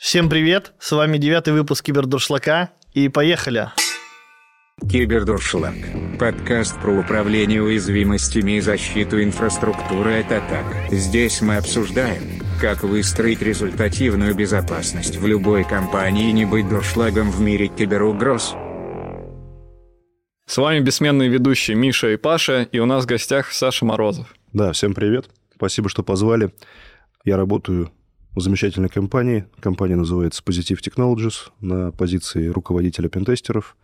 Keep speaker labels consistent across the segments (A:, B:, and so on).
A: Всем привет, с вами девятый выпуск Кибердуршлака, и поехали.
B: Кибердуршлаг. Подкаст про управление уязвимостями и защиту инфраструктуры от атак. Здесь мы обсуждаем, как выстроить результативную безопасность в любой компании и не быть дуршлагом в мире киберугроз.
C: С вами бессменные ведущие Миша и Паша, и у нас в гостях Саша Морозов.
D: Да, всем привет. Спасибо, что позвали. Я работаю в замечательной компании. Компания называется Positive Technologies на позиции руководителя пентестеров.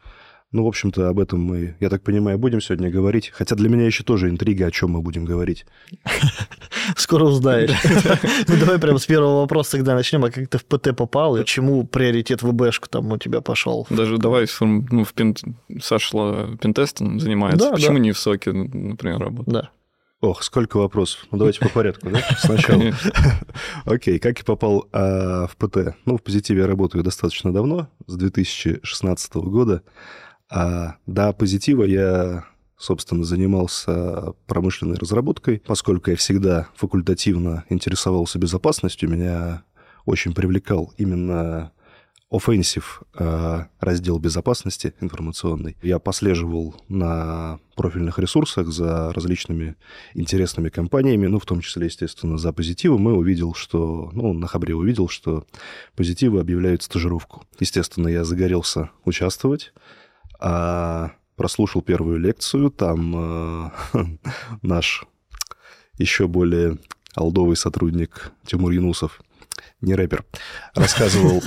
D: Ну, в общем-то, об этом мы, я так понимаю, будем сегодня говорить. Хотя для меня еще тоже интрига, о чем мы будем говорить.
A: Скоро узнаешь. Ну, давай прям с первого вопроса тогда начнем. А как ты в ПТ попал? И почему приоритет в ВБшку там у тебя пошел?
C: Даже давай, ну, в пин... Саша пентестом занимается.
A: Да,
C: Почему
A: да.
C: не в соке, например, работает?
A: Да.
D: Ох, сколько вопросов. Ну, давайте по порядку, да? Сначала. Окей, как я попал а, в ПТ? Ну, в позитиве я работаю достаточно давно, с 2016 года. А до позитива я, собственно, занимался промышленной разработкой, поскольку я всегда факультативно интересовался безопасностью, меня очень привлекал именно offensive э, раздел безопасности информационной. Я послеживал на профильных ресурсах за различными интересными компаниями, ну, в том числе, естественно, за позитивом, и увидел, что, ну, на Хабре увидел, что позитивы объявляют стажировку. Естественно, я загорелся участвовать, а прослушал первую лекцию, там э, наш еще более алдовый сотрудник Тимур Юнусов, не рэпер, рассказывал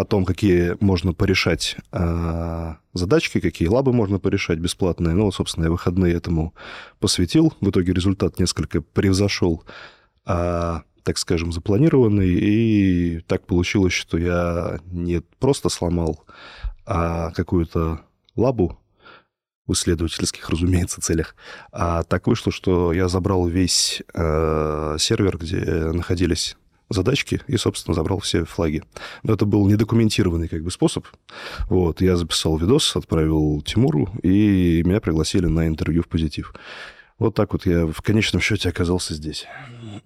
D: о том, какие можно порешать э, задачки, какие лабы можно порешать бесплатные. Ну, собственно, я выходные этому посвятил. В итоге результат несколько превзошел, э, так скажем, запланированный. И так получилось, что я не просто сломал а какую-то лабу в исследовательских, разумеется, целях. А так вышло, что я забрал весь э, сервер, где находились задачки и, собственно, забрал все флаги. Но это был недокументированный как бы способ. Вот, я записал видос, отправил Тимуру, и меня пригласили на интервью в позитив. Вот так вот я в конечном счете оказался здесь.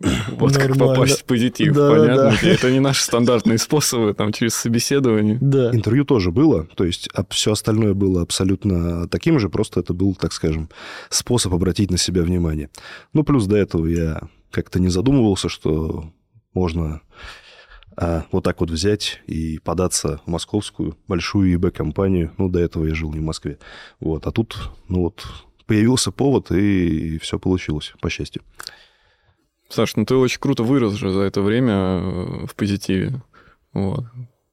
C: Вот как попасть в позитив,
A: Да,
C: понятно?
A: да.
C: Это не наши стандартные способы, там, через собеседование.
A: Да.
D: Интервью тоже было, то есть все остальное было абсолютно таким же, просто это был, так скажем, способ обратить на себя внимание. Ну, плюс до этого я как-то не задумывался, что можно а, вот так вот взять и податься в московскую большую ИБ-компанию. Ну, до этого я жил не в Москве. Вот, а тут, ну вот, появился повод, и все получилось, по счастью.
C: Саш, ну ты очень круто вырос же за это время э, в позитиве. Вот.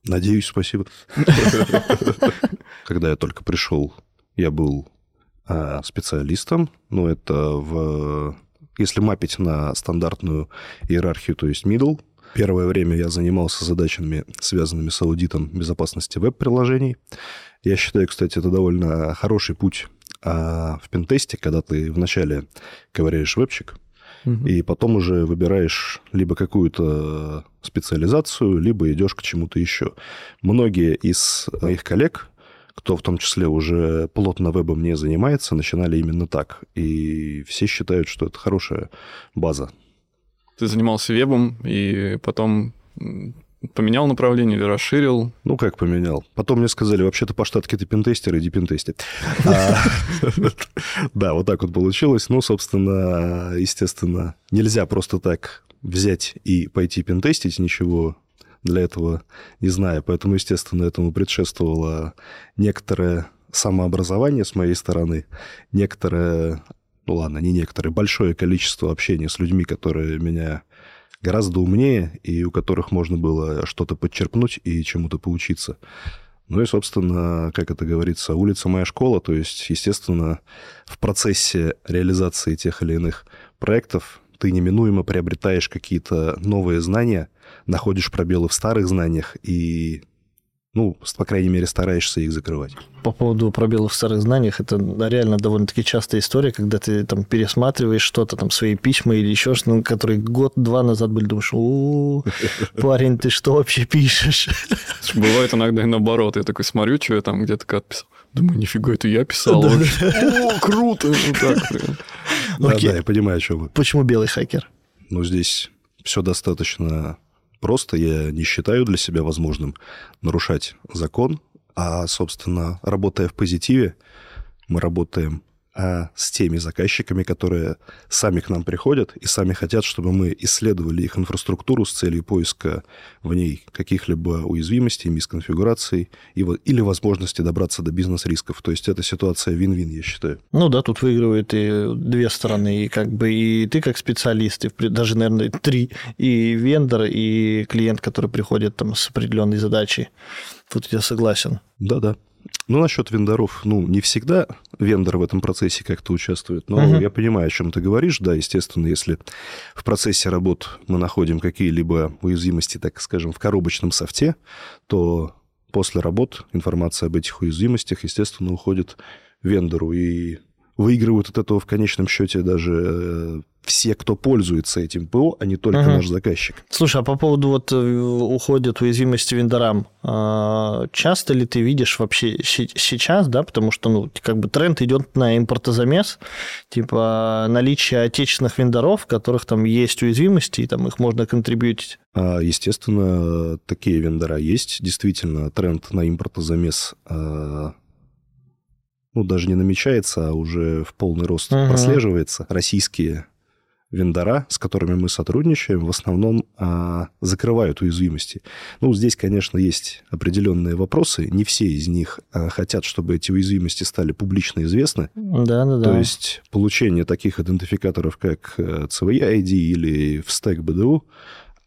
D: Надеюсь, спасибо. Когда я только пришел, я был а, специалистом. Ну, это в... Если мапить на стандартную иерархию, то есть middle, Первое время я занимался задачами, связанными с аудитом безопасности веб-приложений. Я считаю, кстати, это довольно хороший путь а, в пентесте, когда ты вначале ковыряешь вебчик,
C: Мгм.
D: и потом уже выбираешь либо какую-то специализацию, либо идешь к чему-то еще. Многие из моих коллег, кто в том числе уже плотно вебом не занимается, начинали именно так. И все считают, что это хорошая база.
C: Ты занимался вебом, и потом поменял направление или расширил.
D: Ну, как поменял. Потом мне сказали, вообще-то по штатке ты пентестер, иди пентести. А, Да, вот так вот получилось. Ну, собственно, естественно, нельзя просто так взять и пойти пентестить, ничего для этого не зная. Поэтому, естественно, этому предшествовало некоторое самообразование с моей стороны, некоторое, ну ладно, не некоторое, большое количество общения с людьми, которые меня гораздо умнее и у которых можно было что-то подчерпнуть и чему-то поучиться. Ну и, собственно, как это говорится, улица моя школа, то есть, естественно, в процессе реализации тех или иных проектов ты неминуемо приобретаешь какие-то новые знания, находишь пробелы в старых знаниях и, ну, по крайней мере, стараешься их закрывать.
A: По поводу пробелов в старых знаниях, это реально довольно-таки частая история, когда ты там пересматриваешь что-то, там, свои письма или еще что-то, ну, которые год-два назад были, думаешь, у парень, ты что вообще пишешь?
C: Бывает иногда и наоборот. Я такой смотрю, что я там где-то как писал. Думаю, нифига, это я писал. Вообще. О, круто. Ну.
D: Да,
A: Окей.
D: да, я понимаю, о чем вы.
A: Почему белый хакер?
D: Ну, здесь все достаточно Просто я не считаю для себя возможным нарушать закон, а, собственно, работая в позитиве, мы работаем а с теми заказчиками, которые сами к нам приходят и сами хотят, чтобы мы исследовали их инфраструктуру с целью поиска в ней каких-либо уязвимостей, мисконфигураций и, или возможности добраться до бизнес-рисков. То есть это ситуация вин-вин, я считаю.
A: Ну да, тут выигрывают и две стороны, и как бы и ты как специалист, и даже, наверное, три, и вендор, и клиент, который приходит там с определенной задачей. Тут я согласен.
D: Да-да. Ну, насчет вендоров, ну, не всегда вендор в этом процессе как-то участвует, но uh-huh. я понимаю, о чем ты говоришь. Да, естественно, если в процессе работ мы находим какие-либо уязвимости, так скажем, в коробочном софте, то после работ информация об этих уязвимостях, естественно, уходит вендору. И выигрывают от этого в конечном счете даже э, все, кто пользуется этим ПО, а не только угу. наш заказчик.
A: Слушай, а по поводу вот э, уходят уязвимости вендорам, а, часто ли ты видишь вообще сейчас, да, потому что, ну, как бы тренд идет на импортозамес, типа наличие отечественных вендоров, в которых там есть уязвимости, и там их можно контрибьютить?
D: А, естественно, такие вендора есть. Действительно, тренд на импортозамес а, ну, даже не намечается, а уже в полный рост uh-huh. прослеживается. Российские вендора, с которыми мы сотрудничаем, в основном а, закрывают уязвимости. Ну, здесь, конечно, есть определенные вопросы. Не все из них а, хотят, чтобы эти уязвимости стали публично известны.
A: Да, да, да.
D: То есть получение таких идентификаторов, как CVE ID или в стек BDU,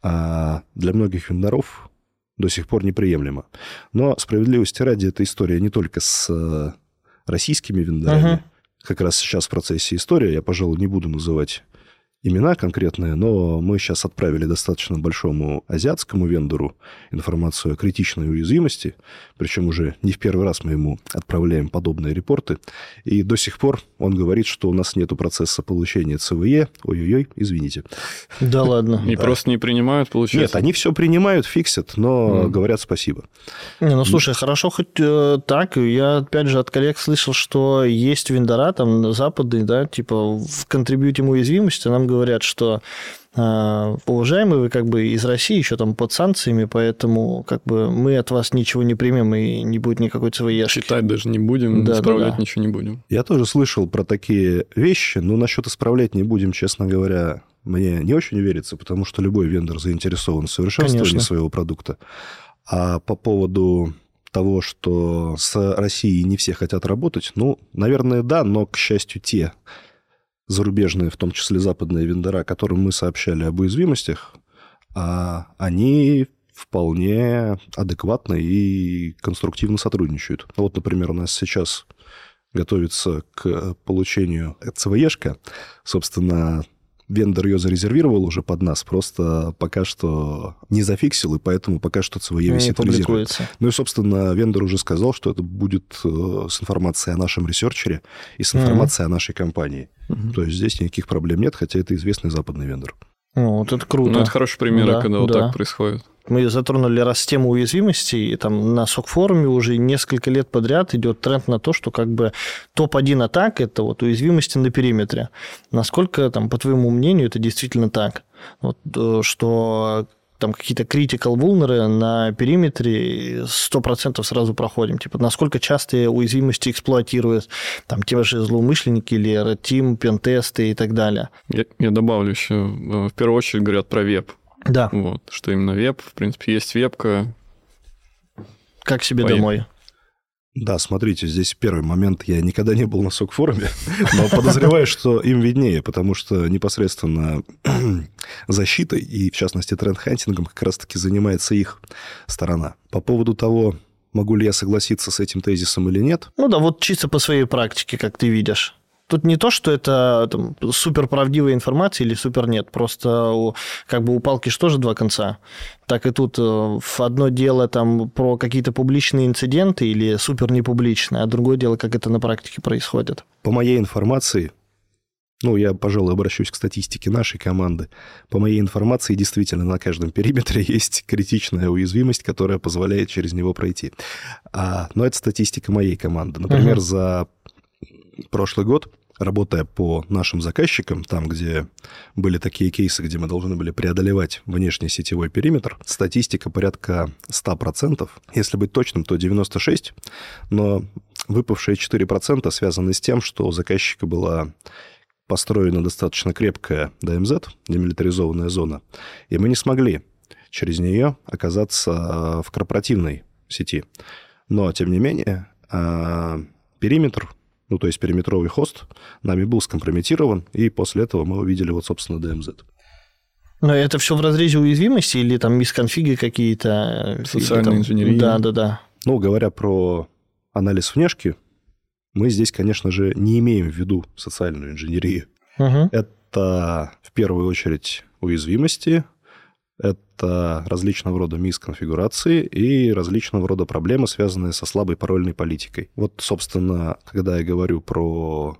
D: а, для многих вендоров до сих пор неприемлемо. Но справедливости ради, эта история не только с российскими вендорами. Uh-huh. Как раз сейчас в процессе истории, я, пожалуй, не буду называть имена конкретные, но мы сейчас отправили достаточно большому азиатскому вендору информацию о критичной уязвимости, причем уже не в первый раз мы ему отправляем подобные репорты, и до сих пор он говорит, что у нас нет процесса получения ЦВЕ, ой-ой-ой, извините.
A: Да ладно.
C: И просто не принимают, получается?
D: Нет, они все принимают, фиксят, но говорят спасибо.
A: Не, ну слушай, хорошо хоть э, так, я опять же от коллег слышал, что есть вендора там западные, да, типа в контрибьютим уязвимости нам говорят, что а, уважаемые, вы как бы из России еще там под санкциями, поэтому как бы мы от вас ничего не примем и не будет никакой ЦВЕшки.
C: Считать даже не будем, да, исправлять да, да. ничего не будем.
D: Я тоже слышал про такие вещи, но насчет исправлять не будем, честно говоря, мне не очень верится, потому что любой вендор заинтересован в совершенствовании Конечно. своего продукта. А по поводу того, что с Россией не все хотят работать, ну, наверное, да, но, к счастью, те зарубежные, в том числе западные вендора, которым мы сообщали об уязвимостях, а они вполне адекватно и конструктивно сотрудничают. Вот, например, у нас сейчас готовится к получению ЦВЕшка. Собственно, вендор ее зарезервировал уже под нас, просто пока что не зафиксил, и поэтому пока что ЦВЕ висит в резерве. Ну и, собственно, вендор уже сказал, что это будет э, с информацией о нашем researcher е и с информацией mm-hmm. о нашей компании. Mm-hmm. То есть здесь никаких проблем нет, хотя это известный западный вендор.
A: Ну, вот это круто.
C: Ну, это хороший пример, да, когда да. вот так происходит.
A: Мы затронули раз тему уязвимостей, и там на SOC-форуме уже несколько лет подряд идет тренд на то, что как бы топ-1 атак – это вот уязвимости на периметре. Насколько, там, по твоему мнению, это действительно так? Вот, э, что там какие-то critical vulnerы на периметре 100% сразу проходим. Типа, насколько часто уязвимости эксплуатируют там те же злоумышленники или Red Team, пентесты и так далее.
C: Я, я добавлю еще, э, в первую очередь говорят про веб.
A: Да.
C: Вот, что именно веб, в принципе, есть вебка.
A: Как себе Поехали. домой?
D: Да, смотрите, здесь первый момент. Я никогда не был на СОК-форуме, но подозреваю, что им виднее, потому что непосредственно защитой и, в частности, тренд-хантингом как раз-таки занимается их сторона. По поводу того, могу ли я согласиться с этим тезисом или нет.
A: Ну да, вот чисто по своей практике, как ты видишь. Тут не то, что это там, супер правдивая информация или супер нет, просто у, как бы у палки что же два конца. Так и тут э, одно дело там про какие-то публичные инциденты или супер непубличные, а другое дело, как это на практике происходит.
D: По моей информации, ну, я, пожалуй, обращусь к статистике нашей команды. По моей информации, действительно, на каждом периметре есть критичная уязвимость, которая позволяет через него пройти. А, но это статистика моей команды. Например, uh-huh. за прошлый год работая по нашим заказчикам, там, где были такие кейсы, где мы должны были преодолевать внешний сетевой периметр, статистика порядка 100%. Если быть точным, то 96%, но выпавшие 4% связаны с тем, что у заказчика была построена достаточно крепкая ДМЗ, демилитаризованная зона, и мы не смогли через нее оказаться в корпоративной сети. Но, тем не менее, а, периметр, ну, то есть периметровый хост, нами был скомпрометирован, и после этого мы увидели вот, собственно, DMZ.
A: Но это все в разрезе уязвимости или там мисконфиги какие-то?
C: Э, Социальная инженерия.
A: Да, да, да.
D: Ну, говоря про анализ внешки, мы здесь, конечно же, не имеем в виду социальную инженерию. Угу. Это в первую очередь уязвимости, это различного рода мисконфигурации и различного рода проблемы, связанные со слабой парольной политикой. Вот, собственно, когда я говорю про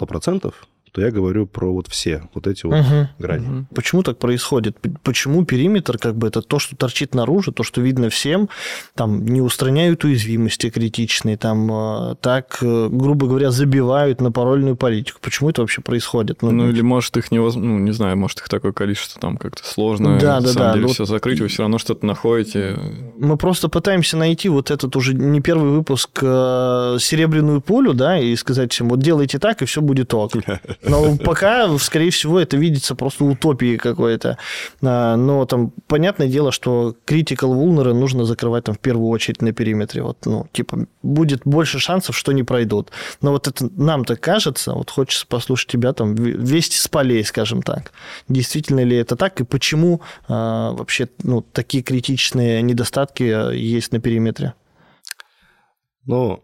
D: 100%, то я говорю про вот все вот эти вот угу. грани. Угу.
A: Почему так происходит? Почему периметр, как бы это то, что торчит наружу, то, что видно всем, там не устраняют уязвимости критичные, там э, так, э, грубо говоря, забивают на парольную политику? Почему это вообще происходит?
C: Ну, ну или может их невозможно, ну не знаю, может их такое количество там как-то сложно, да, на да, самом да. деле ну, все закрыть, вы все равно что-то находите.
A: Мы просто пытаемся найти вот этот уже не первый выпуск э, серебряную пулю, да, и сказать всем, вот делайте так, и все будет ок. Но пока, скорее всего, это видится просто утопией какой-то. А, но там понятное дело, что critical vulnerы нужно закрывать там в первую очередь на периметре. Вот, ну, типа, будет больше шансов, что не пройдут. Но вот это нам так кажется, вот хочется послушать тебя там вести с полей, скажем так. Действительно ли это так, и почему а, вообще ну, такие критичные недостатки а, есть на периметре?
D: Ну,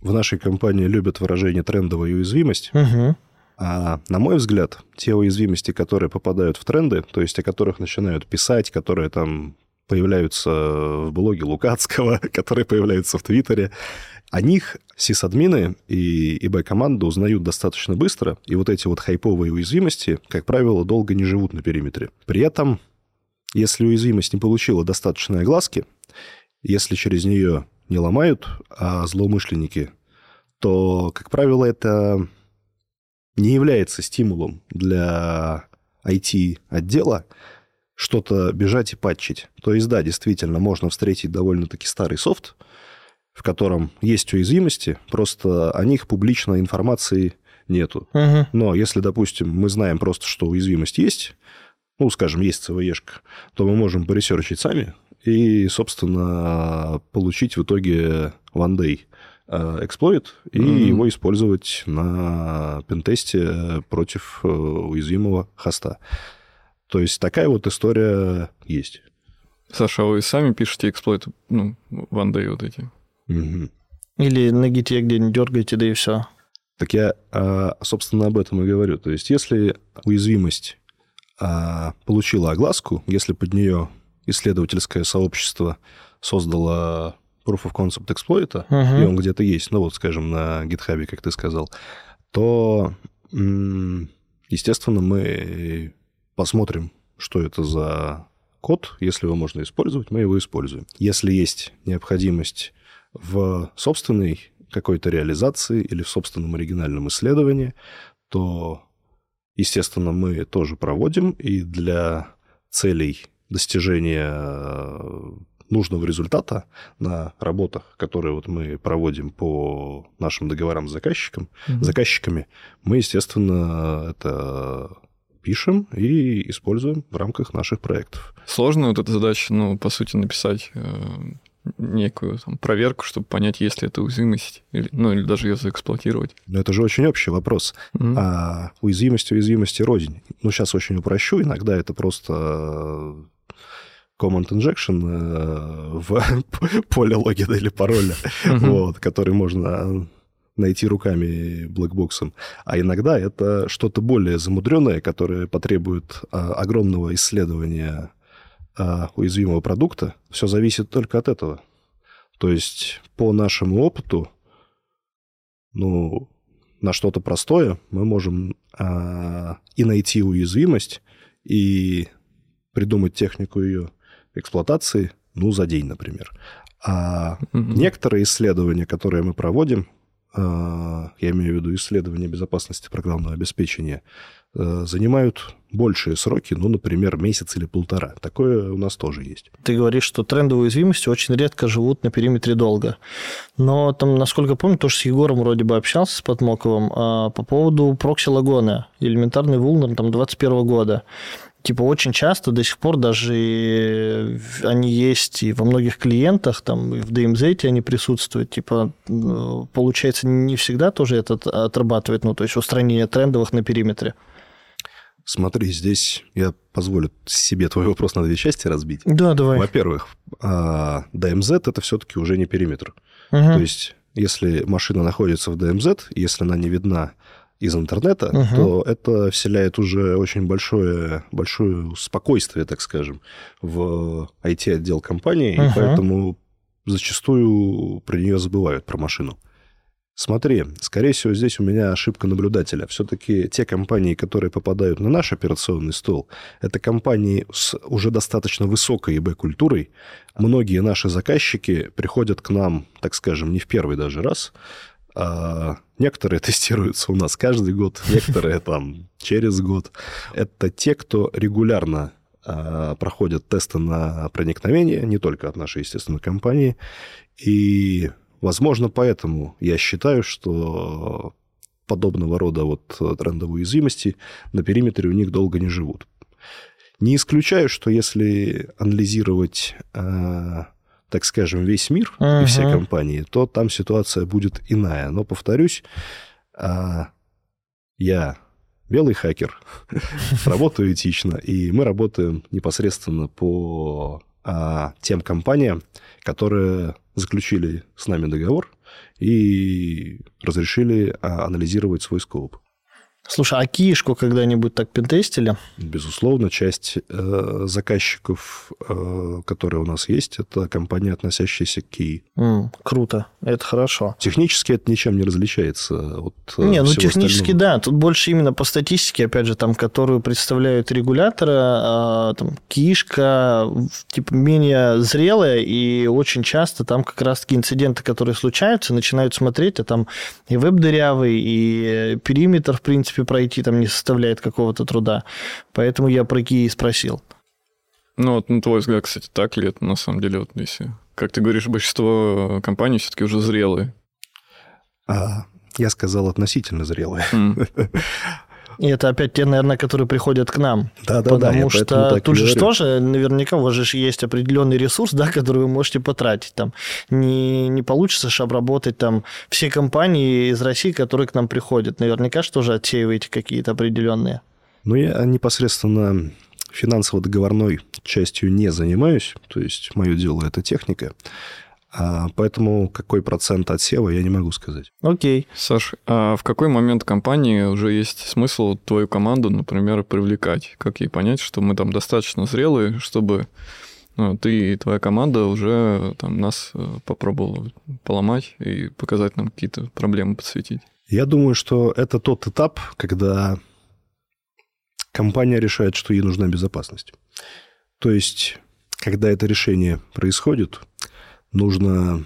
D: в нашей компании любят выражение трендовая уязвимость. Угу. А на мой взгляд, те уязвимости, которые попадают в тренды, то есть о которых начинают писать, которые там появляются в блоге Лукацкого, которые появляются в Твиттере, о них сисадмины и ИБ-команда узнают достаточно быстро, и вот эти вот хайповые уязвимости, как правило, долго не живут на периметре. При этом, если уязвимость не получила достаточной огласки, если через нее не ломают, а злоумышленники, то, как правило, это не является стимулом для IT-отдела что-то бежать и патчить. То есть, да, действительно, можно встретить довольно-таки старый софт, в котором есть уязвимости, просто о них публично информации нету. Угу. Но если, допустим, мы знаем просто, что уязвимость есть, ну, скажем, есть CVE-шка, то мы можем поресерчить сами и, собственно, получить в итоге one day эксплойт и mm-hmm. его использовать на пентесте против э, уязвимого хоста. То есть такая вот история есть.
C: Саша, а вы сами пишете эксплойты, ну, вандай вот эти?
A: Угу. Или на гите где-нибудь дергаете, да и все.
D: Так я, а, собственно, об этом и говорю. То есть если уязвимость а, получила огласку, если под нее исследовательское сообщество создало proof of concept эксплойта, uh-huh. и он где-то есть, ну вот, скажем, на GitHub, как ты сказал, то, естественно, мы посмотрим, что это за код. Если его можно использовать, мы его используем. Если есть необходимость в собственной какой-то реализации или в собственном оригинальном исследовании, то, естественно, мы тоже проводим, и для целей достижения нужного результата на работах, которые вот мы проводим по нашим договорам с заказчиком, угу. заказчиками, мы, естественно, это пишем и используем в рамках наших проектов.
C: Сложно вот эта задача, ну, по сути, написать э, некую там, проверку, чтобы понять, есть ли это уязвимость, или, ну, или даже ее заэксплуатировать.
D: Но это же очень общий вопрос. Mm-hmm. А уязвимость уязвимости рознь. Ну, сейчас очень упрощу, иногда это просто command injection э, в поле логина или пароля, вот, который можно найти руками блэкбоксом. А иногда это что-то более замудренное, которое потребует а, огромного исследования а, уязвимого продукта. Все зависит только от этого. То есть по нашему опыту, ну, на что-то простое мы можем а, и найти уязвимость, и придумать технику ее эксплуатации, ну, за день, например. А mm-hmm. некоторые исследования, которые мы проводим, я имею в виду исследования безопасности программного обеспечения, Э, занимают большие сроки, ну, например, месяц или полтора. Такое у нас тоже есть.
A: Ты говоришь, что трендовые уязвимости очень редко живут на периметре долго. Но там, насколько помню, тоже с Егором вроде бы общался, с Подмоковым, а по поводу прокси-лагона, элементарный вулнер там 21 года. Типа очень часто до сих пор даже они есть и во многих клиентах, там и в DMZ они присутствуют. Типа получается не всегда тоже этот отрабатывает, ну то есть устранение трендовых на периметре.
D: Смотри, здесь я позволю себе твой вопрос на две части разбить.
A: Да, давай.
D: Во-первых, DMZ а, это все-таки уже не периметр. Угу. То есть, если машина находится в DMZ, если она не видна из интернета, угу. то это вселяет уже очень большое, большое спокойствие, так скажем, в IT-отдел компании, угу. и поэтому зачастую про нее забывают, про машину. Смотри, скорее всего, здесь у меня ошибка наблюдателя. Все-таки те компании, которые попадают на наш операционный стол, это компании с уже достаточно высокой ИБ-культурой. Многие наши заказчики приходят к нам, так скажем, не в первый даже раз, а некоторые тестируются у нас каждый год, некоторые там через год. Это те, кто регулярно а, проходят тесты на проникновение, не только от нашей, естественно, компании. И Возможно, поэтому я считаю, что подобного рода вот трендовые уязвимости на периметре у них долго не живут. Не исключаю, что если анализировать, э, так скажем, весь мир uh-huh. и все компании, то там ситуация будет иная. Но, повторюсь, э, я белый хакер, работаю этично, и мы работаем непосредственно по э, тем компаниям, которые заключили с нами договор и разрешили а, анализировать свой скоп.
A: Слушай, а кишку когда-нибудь так пентестили?
D: Безусловно, часть э, заказчиков, э, которые у нас есть, это компании, относящиеся к Ки.
A: Mm, круто, это хорошо.
D: Технически это ничем не различается от э,
A: Не,
D: ну
A: технически
D: остального.
A: да, тут больше именно по статистике, опять же, там, которую представляют регуляторы, э, там, кишка типа менее зрелая, и очень часто там как раз-таки инциденты, которые случаются, начинают смотреть, а там и веб дырявый, и периметр, в принципе, принципе, пройти там не составляет какого-то труда. Поэтому я про КИ спросил.
C: Ну, вот на твой взгляд, кстати, так ли это на самом деле, вот если, как ты говоришь, большинство компаний все-таки уже зрелые?
D: А, я сказал относительно зрелые.
A: Mm. И это опять те, наверное, которые приходят к нам.
D: Да, да, да.
A: Потому что тут же тоже, наверняка, у вас же есть определенный ресурс, да, который вы можете потратить. Там не, не получится же обработать там все компании из России, которые к нам приходят. Наверняка что же отсеиваете какие-то определенные.
D: Ну, я непосредственно финансово-договорной частью не занимаюсь, то есть мое дело это техника. А, поэтому какой процент отсева, я не могу сказать.
A: Окей.
C: Саш, а в какой момент компании уже есть смысл твою команду, например, привлекать? Как ей понять, что мы там достаточно зрелые, чтобы ну, ты и твоя команда уже там нас э, попробовала поломать и показать нам какие-то проблемы подсветить?
D: Я думаю, что это тот этап, когда компания решает, что ей нужна безопасность. То есть, когда это решение происходит, нужно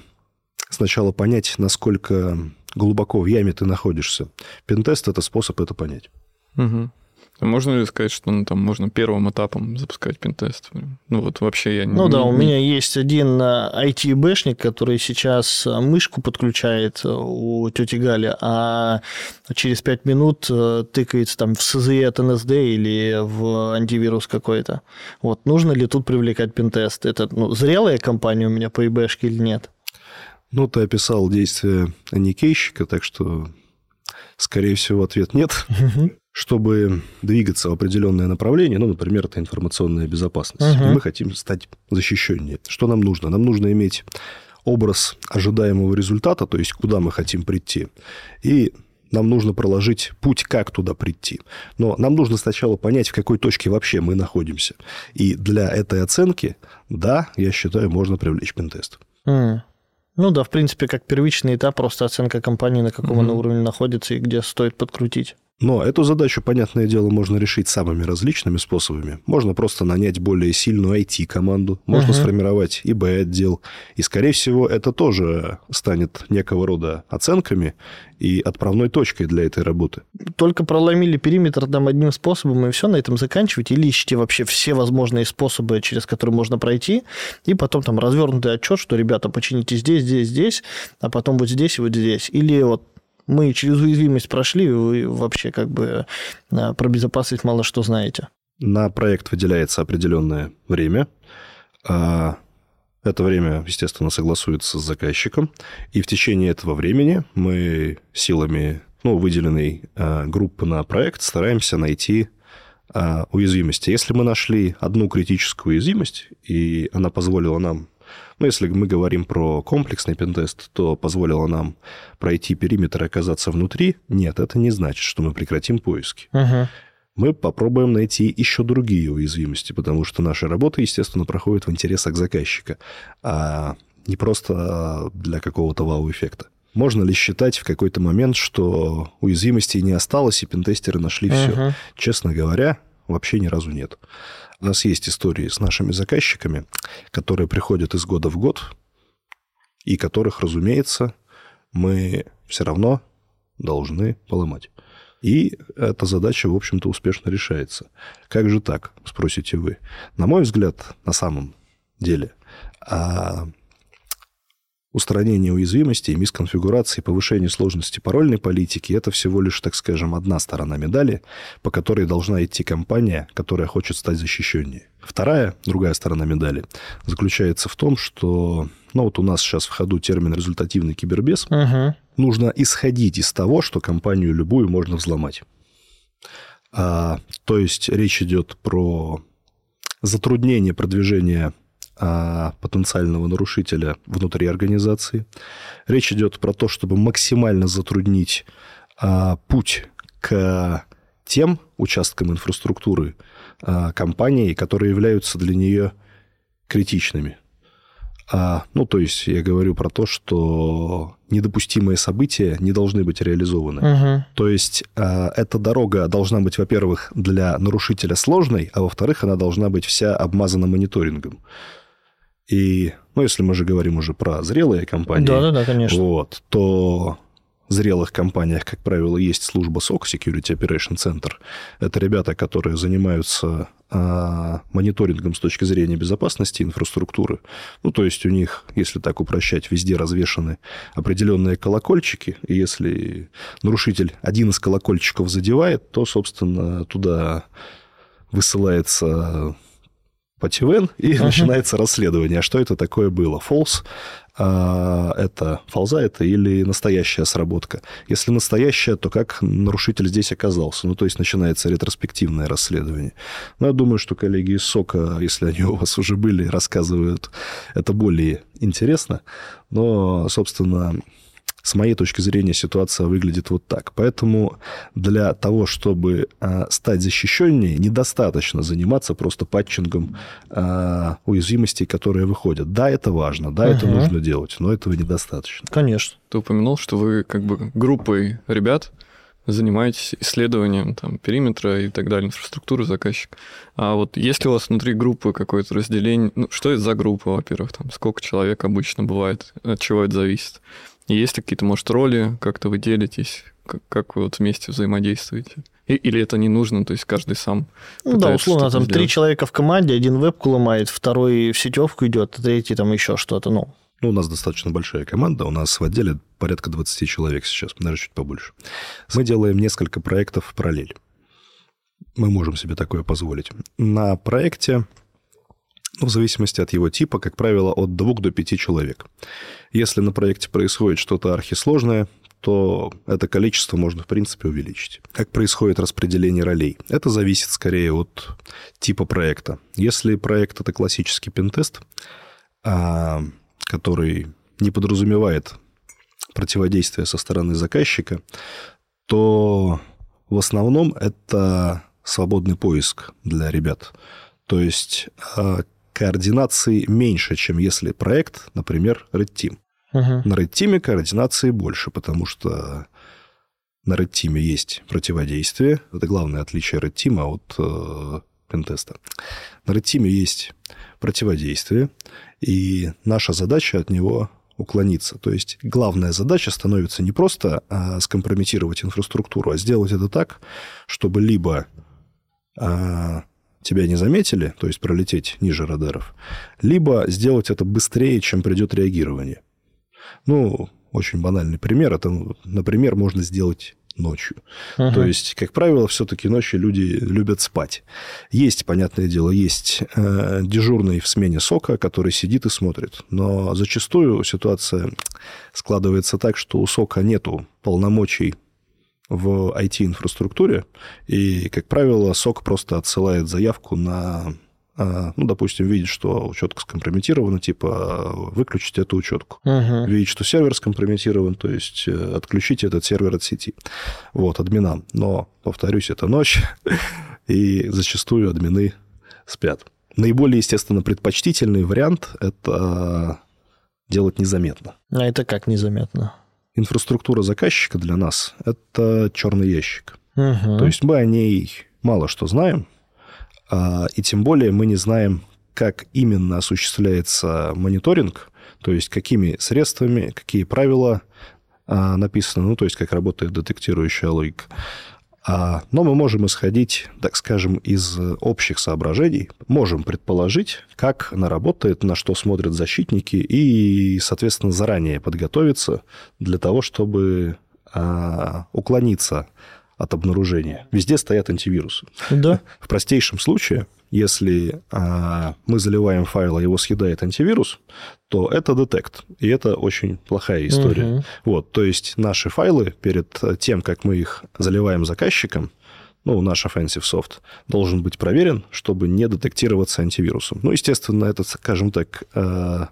D: сначала понять, насколько глубоко в яме ты находишься. Пентест – это способ это понять.
C: Угу. Можно ли сказать, что ну, там можно первым этапом запускать пентест? Ну вот вообще я
A: не... Ну да, у меня есть один IT-бэшник, э, который сейчас э, мышку подключает э, у тети Гали, а через 5 минут тыкается там в СЗЕ от NSD или в антивирус какой-то. Вот нужно ли тут привлекать пентест? Это ну, зрелая компания у меня по ИБшке или нет?
D: Ну, ты описал действия аникейщика, так что, скорее всего, ответ нет чтобы двигаться в определенное направление, ну, например, это информационная безопасность, и мы хотим стать защищеннее. Что нам нужно? Нам нужно иметь образ ожидаемого результата, то есть куда мы хотим прийти, и нам нужно проложить путь, как туда прийти. Но нам нужно сначала понять, в какой точке вообще мы находимся. И для этой оценки, да, я считаю, можно привлечь пентест.
A: Mm. Ну да, в принципе, как первичный этап, просто оценка компании, на каком mm-hmm. она уровне находится и где стоит подкрутить.
D: Но эту задачу, понятное дело, можно решить самыми различными способами. Можно просто нанять более сильную IT-команду, можно uh-huh. сформировать ИБ-отдел. И, скорее всего, это тоже станет некого рода оценками и отправной точкой для этой работы.
A: Только проломили периметр там одним способом, и все, на этом заканчивать? Или ищите вообще все возможные способы, через которые можно пройти, и потом там развернутый отчет, что, ребята, почините здесь, здесь, здесь, а потом вот здесь и вот здесь. Или вот мы через уязвимость прошли, вы вообще как бы э, про безопасность мало что знаете.
D: На проект выделяется определенное время. А, это время, естественно, согласуется с заказчиком. И в течение этого времени мы силами ну, выделенной а, группы на проект стараемся найти а, уязвимости. Если мы нашли одну критическую уязвимость, и она позволила нам но если мы говорим про комплексный пентест, то позволило нам пройти периметр и оказаться внутри. Нет, это не значит, что мы прекратим поиски.
A: Угу.
D: Мы попробуем найти еще другие уязвимости, потому что наша работа, естественно, проходит в интересах заказчика, а не просто для какого-то вау-эффекта. Можно ли считать в какой-то момент, что уязвимостей не осталось, и пентестеры нашли uh-huh. все? Честно говоря, вообще ни разу нет. У нас есть истории с нашими заказчиками, которые приходят из года в год, и которых, разумеется, мы все равно должны поломать. И эта задача, в общем-то, успешно решается. Как же так, спросите вы? На мой взгляд, на самом деле, а устранение уязвимостей, мисконфигурации, повышение сложности парольной политики – это всего лишь, так скажем, одна сторона медали, по которой должна идти компания, которая хочет стать защищеннее. Вторая, другая сторона медали, заключается в том, что ну вот у нас сейчас в ходу термин «результативный кибербез».
A: Угу.
D: Нужно исходить из того, что компанию любую можно взломать. А, то есть речь идет про затруднение продвижения потенциального нарушителя внутри организации. Речь идет про то, чтобы максимально затруднить а, путь к тем участкам инфраструктуры а, компании, которые являются для нее критичными. А, ну, то есть я говорю про то, что недопустимые события не должны быть реализованы.
A: Угу.
D: То есть а, эта дорога должна быть, во-первых, для нарушителя сложной, а во-вторых, она должна быть вся обмазана мониторингом. И, ну, если мы же говорим уже про зрелые компании,
A: да, да, да, конечно.
D: Вот, то в зрелых компаниях, как правило, есть служба SOC, Security Operation Center. Это ребята, которые занимаются а, мониторингом с точки зрения безопасности инфраструктуры. Ну, то есть у них, если так упрощать, везде развешаны определенные колокольчики, и если нарушитель один из колокольчиков задевает, то, собственно, туда высылается по ТВН, и uh-huh. начинается расследование. А что это такое было? Фолс а, это фолза это или настоящая сработка. Если настоящая, то как нарушитель здесь оказался? Ну, то есть начинается ретроспективное расследование. Но я думаю, что коллеги из СОКа, если они у вас уже были, рассказывают это более интересно. Но, собственно, с моей точки зрения ситуация выглядит вот так. Поэтому для того, чтобы э, стать защищеннее, недостаточно заниматься просто патчингом э, уязвимостей, которые выходят. Да, это важно, да, угу. это нужно делать, но этого недостаточно.
A: Конечно.
C: Ты упомянул, что вы как бы группой ребят занимаетесь исследованием там, периметра и так далее, инфраструктуры заказчика. А вот есть ли у вас внутри группы какое-то разделение? Ну, что это за группа, во-первых? Там, сколько человек обычно бывает? От чего это зависит? Есть ли какие-то, может, роли, как-то вы делитесь, как, как вы вот вместе взаимодействуете? И, или это не нужно, то есть каждый сам
A: Ну да, условно, там три человека в команде, один вебку ломает, второй в сетевку идет, третий там еще что-то, ну.
D: Ну, у нас достаточно большая команда, у нас в отделе порядка 20 человек сейчас, даже чуть побольше. Мы делаем несколько проектов в параллель. Мы можем себе такое позволить. На проекте ну, в зависимости от его типа, как правило, от двух до пяти человек. Если на проекте происходит что-то архисложное, то это количество можно, в принципе, увеличить. Как происходит распределение ролей? Это зависит скорее от типа проекта. Если проект – это классический пентест, а, который не подразумевает противодействие со стороны заказчика, то в основном это свободный поиск для ребят. То есть а, координации меньше, чем если проект, например, Red Team.
A: Uh-huh.
D: На Red Team координации больше, потому что на Red Team есть противодействие. Это главное отличие Red Team от э, пентеста. На Red Team есть противодействие, и наша задача от него уклониться. То есть главная задача становится не просто а, скомпрометировать инфраструктуру, а сделать это так, чтобы либо а, тебя не заметили, то есть пролететь ниже радаров, либо сделать это быстрее, чем придет реагирование. Ну, очень банальный пример. Это, например, можно сделать ночью. Uh-huh. То есть, как правило, все-таки ночью люди любят спать. Есть, понятное дело, есть э, дежурный в смене сока, который сидит и смотрит. Но зачастую ситуация складывается так, что у сока нету полномочий в IT-инфраструктуре, и, как правило, сок просто отсылает заявку на а, ну, допустим, видит, что учетка скомпрометирована, типа выключить эту учетку. Угу. Видит, что сервер скомпрометирован, то есть э, отключить этот сервер от сети. Вот, админам. Но, повторюсь, это ночь, и зачастую админы спят. Наиболее, естественно, предпочтительный вариант – это делать незаметно.
A: А это как незаметно?
D: Инфраструктура заказчика для нас – это черный ящик. Угу. То есть мы о ней мало что знаем, а, и тем более мы не знаем, как именно осуществляется мониторинг, то есть какими средствами, какие правила а, написаны, ну, то есть как работает детектирующая логика. А, но мы можем исходить, так скажем, из общих соображений, можем предположить, как она работает, на что смотрят защитники, и, соответственно, заранее подготовиться для того, чтобы уклониться от обнаружения. Везде стоят антивирусы.
A: Да.
D: В простейшем случае, если а, мы заливаем файл, а его съедает антивирус, то это детект. И это очень плохая история. Угу. Вот, то есть наши файлы перед тем, как мы их заливаем заказчикам, ну, наш offensive soft, должен быть проверен, чтобы не детектироваться антивирусом. Ну, естественно, это, скажем так, э,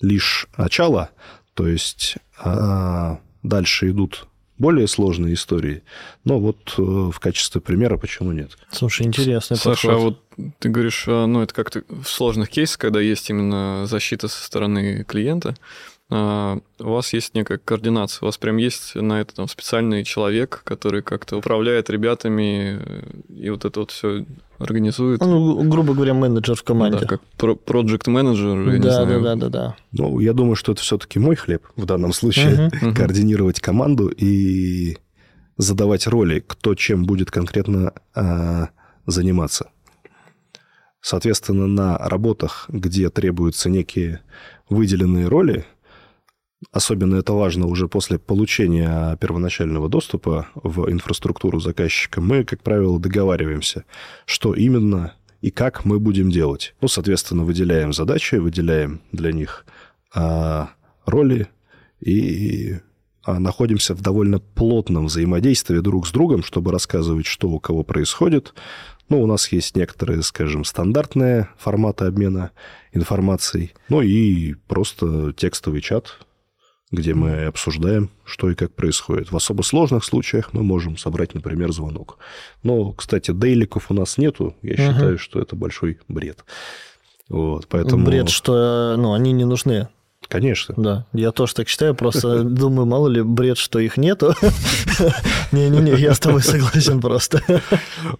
D: лишь начало, то есть э, дальше идут более сложные истории. Но вот э, в качестве примера почему нет?
A: Слушай, интересно.
C: Саша, подход. а вот ты говоришь, а, ну, это как-то в сложных кейсах, когда есть именно защита со стороны клиента, а, у вас есть некая координация, у вас прям есть на это там специальный человек, который как-то управляет ребятами и вот это вот все организует.
A: Ну, грубо говоря, менеджер в команде.
C: Да, как проект менеджер, я да, не знаю.
A: Да, да, да, да.
D: Ну, я думаю, что это все-таки мой хлеб в данном случае, uh-huh. координировать команду и задавать роли, кто чем будет конкретно а, заниматься. Соответственно, на работах, где требуются некие выделенные роли, Особенно это важно уже после получения первоначального доступа в инфраструктуру заказчика. Мы, как правило, договариваемся, что именно и как мы будем делать. Ну, соответственно, выделяем задачи, выделяем для них а, роли и а, находимся в довольно плотном взаимодействии друг с другом, чтобы рассказывать, что у кого происходит. Ну, у нас есть некоторые, скажем, стандартные форматы обмена информацией, ну и просто текстовый чат, где мы обсуждаем, что и как происходит. В особо сложных случаях мы можем собрать, например, звонок. Но, кстати, дейликов у нас нету. Я угу. считаю, что это большой бред. Вот, поэтому...
A: Бред, что ну, они не нужны.
D: Конечно.
A: Да, я тоже так считаю, просто думаю, мало ли бред, что их нету. Не-не-не, я с тобой согласен просто.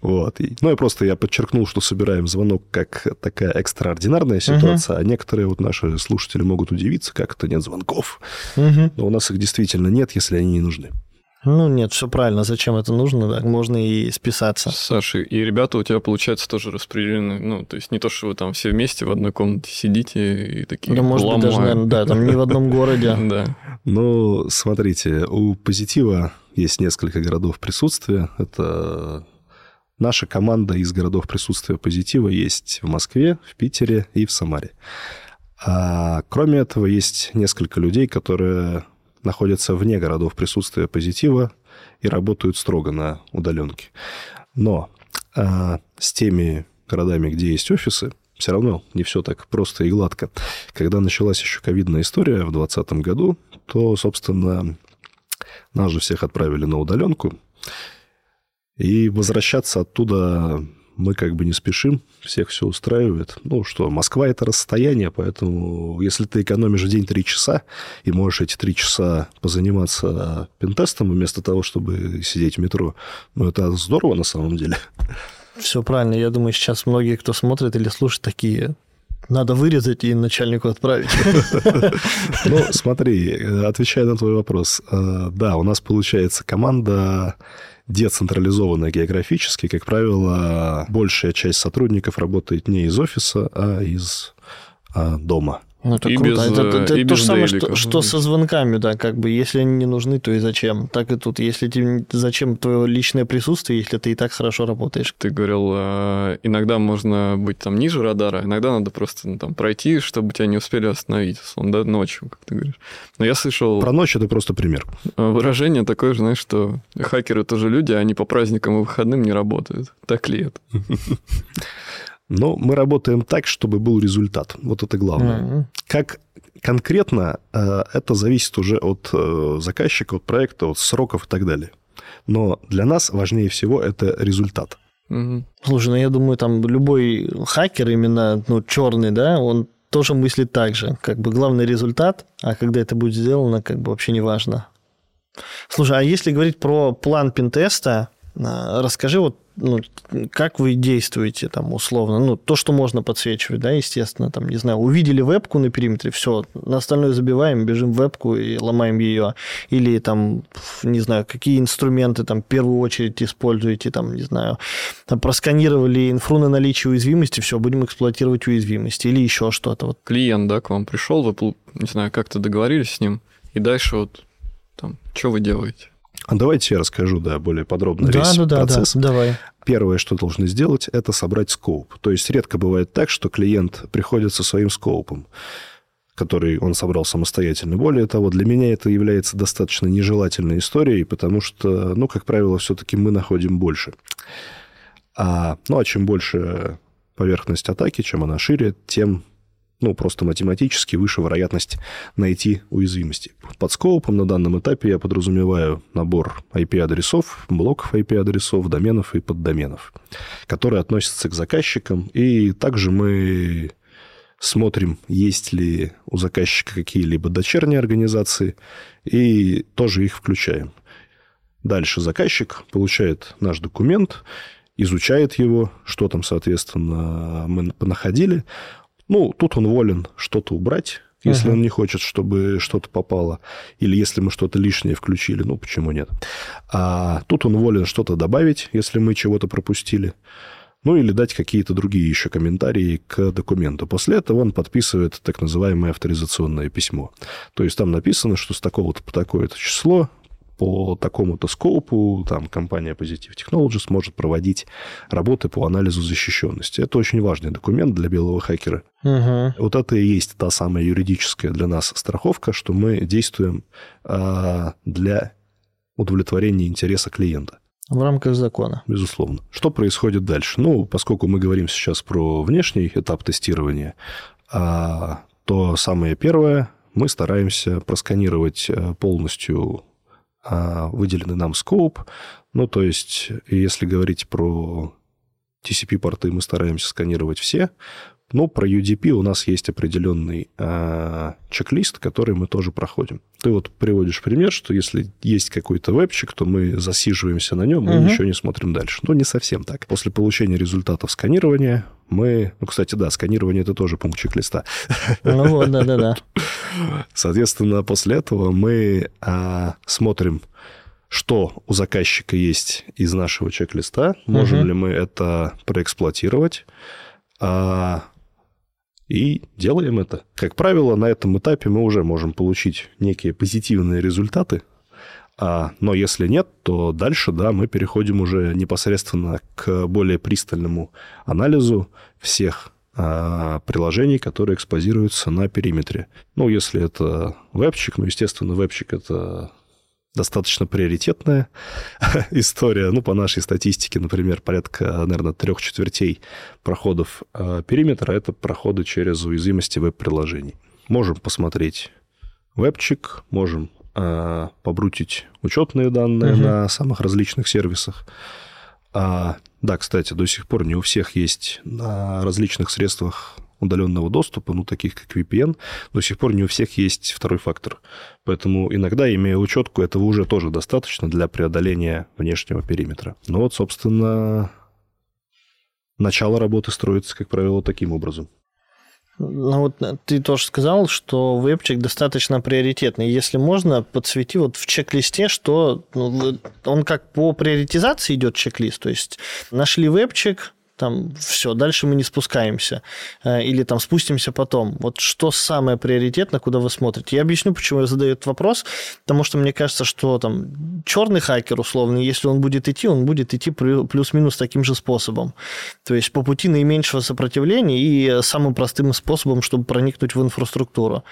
D: Вот. Ну, и просто я подчеркнул, что собираем звонок как такая экстраординарная ситуация, а некоторые вот наши слушатели могут удивиться, как это нет звонков. Но у нас их действительно нет, если они не нужны.
A: Ну, нет, все правильно. Зачем это нужно? Так можно и списаться.
C: Саша, и ребята у тебя, получается, тоже распределены. Ну, то есть не то, что вы там все вместе в одной комнате сидите и такие
A: Да, может быть, даже, наверное, да, там не в одном городе.
C: Да.
D: Ну, смотрите, у «Позитива» есть несколько городов присутствия. Это наша команда из городов присутствия «Позитива» есть в Москве, в Питере и в Самаре. А кроме этого, есть несколько людей, которые находятся вне городов присутствия позитива и работают строго на удаленке. Но а, с теми городами, где есть офисы, все равно не все так просто и гладко. Когда началась еще ковидная история в 2020 году, то, собственно, нас же всех отправили на удаленку. И возвращаться оттуда мы как бы не спешим, всех все устраивает. Ну что, Москва – это расстояние, поэтому если ты экономишь в день 3 часа и можешь эти 3 часа позаниматься пентестом вместо того, чтобы сидеть в метро, ну это здорово на самом деле.
A: Все правильно. Я думаю, сейчас многие, кто смотрит или слушает, такие надо вырезать и начальнику отправить.
D: Ну, смотри, отвечая на твой вопрос. Э, да, у нас получается команда децентрализованная географически. Как правило, большая часть сотрудников работает не из офиса, а из а, дома.
A: Ну, это и круто. Без, это, это, и то же самое, что, что со звонками, да, как бы, если они не нужны, то и зачем? Так и тут, если тебе, зачем твое личное присутствие, если ты и так хорошо работаешь?
C: Ты говорил, э, иногда можно быть там ниже радара, иногда надо просто ну, там пройти, чтобы тебя не успели остановить, да, ночью, как ты говоришь. Но я слышал...
D: Про ночь это просто пример.
C: Э, выражение такое же, знаешь, что хакеры тоже люди, а они по праздникам и выходным не работают. Так ли это?
D: Но мы работаем так, чтобы был результат. Вот это главное. Mm-hmm. Как конкретно, э, это зависит уже от э, заказчика, от проекта, от сроков и так далее. Но для нас важнее всего это результат.
A: Угу. Слушай, ну я думаю, там любой хакер именно, ну, черный, да, он тоже мыслит так же. Как бы главный результат, а когда это будет сделано, как бы вообще не важно. Слушай, а если говорить про план пентеста, а, расскажи вот ну, как вы действуете там условно? Ну, то, что можно подсвечивать, да, естественно, там, не знаю, увидели вебку на периметре, все, на остальное забиваем, бежим в вебку и ломаем ее. Или там, не знаю, какие инструменты там в первую очередь используете, там, не знаю, там, просканировали инфру на наличие уязвимости, все, будем эксплуатировать уязвимости или еще что-то. Вот.
C: Клиент, да, к вам пришел, вы, не знаю, как-то договорились с ним, и дальше вот там, что вы делаете?
D: А давайте я расскажу, да, более подробно да, весь да, процесс. Да,
A: да, давай.
D: Первое, что должны сделать, это собрать скоуп. То есть редко бывает так, что клиент приходит со своим скоупом который он собрал самостоятельно. Более того, для меня это является достаточно нежелательной историей, потому что, ну, как правило, все-таки мы находим больше. А, ну, а чем больше поверхность атаки, чем она шире, тем ну, просто математически выше вероятность найти уязвимости. Под скоупом на данном этапе я подразумеваю набор IP-адресов, блоков IP-адресов, доменов и поддоменов, которые относятся к заказчикам. И также мы смотрим, есть ли у заказчика какие-либо дочерние организации, и тоже их включаем. Дальше заказчик получает наш документ, изучает его, что там, соответственно, мы находили. Ну, тут он волен что-то убрать, если uh-huh. он не хочет, чтобы что-то попало, или если мы что-то лишнее включили, ну, почему нет. А тут он волен что-то добавить, если мы чего-то пропустили. Ну, или дать какие-то другие еще комментарии к документу. После этого он подписывает так называемое авторизационное письмо. То есть там написано, что с такого-то по такое-то число по такому-то скопу там компания Positive Technologies может проводить работы по анализу защищенности. Это очень важный документ для белого хакера. Угу. Вот это и есть та самая юридическая для нас страховка, что мы действуем э, для удовлетворения интереса клиента.
A: В рамках закона.
D: Безусловно. Что происходит дальше? Ну, поскольку мы говорим сейчас про внешний этап тестирования, а, то самое первое, мы стараемся просканировать э, полностью выделенный нам скоп. Ну, то есть, если говорить про TCP-порты, мы стараемся сканировать все. Но про UDP у нас есть определенный э, чек-лист, который мы тоже проходим. Ты вот приводишь пример, что если есть какой-то вебчик, то мы засиживаемся на нем и угу. ничего не смотрим дальше. Но не совсем так. После получения результатов сканирования мы... Ну, кстати, да, сканирование – это тоже пункт чек-листа.
A: Ну вот, да-да-да.
D: Соответственно, после этого мы э, смотрим что у заказчика есть из нашего чек-листа, можем угу. ли мы это проэксплуатировать, а, и делаем это. Как правило, на этом этапе мы уже можем получить некие позитивные результаты, а, но если нет, то дальше, да, мы переходим уже непосредственно к более пристальному анализу всех а, приложений, которые экспозируются на периметре. Ну, если это вебчик, ну, естественно, вебчик это достаточно приоритетная история. Ну, по нашей статистике, например, порядка, наверное, трех четвертей проходов э, периметра – это проходы через уязвимости веб-приложений. Можем посмотреть вебчик, можем э, побрутить учетные данные угу. на самых различных сервисах. А Да, кстати, до сих пор не у всех есть на различных средствах удаленного доступа, ну, таких как VPN, до сих пор не у всех есть второй фактор. Поэтому иногда, имея учетку, этого уже тоже достаточно для преодоления внешнего периметра. Но вот, собственно, начало работы строится, как правило, таким образом.
A: Ну вот ты тоже сказал, что вебчик достаточно приоритетный. Если можно, подсвети вот в чек-листе, что ну, он как по приоритизации идет чек-лист. То есть нашли вебчик, там все, дальше мы не спускаемся. Э, или там спустимся потом. Вот что самое приоритетное, куда вы смотрите? Я объясню, почему я задаю этот вопрос. Потому что мне кажется, что там черный хакер, условно, если он будет идти, он будет идти плюс-минус таким же способом. То есть по пути наименьшего сопротивления и самым простым способом, чтобы проникнуть в инфраструктуру.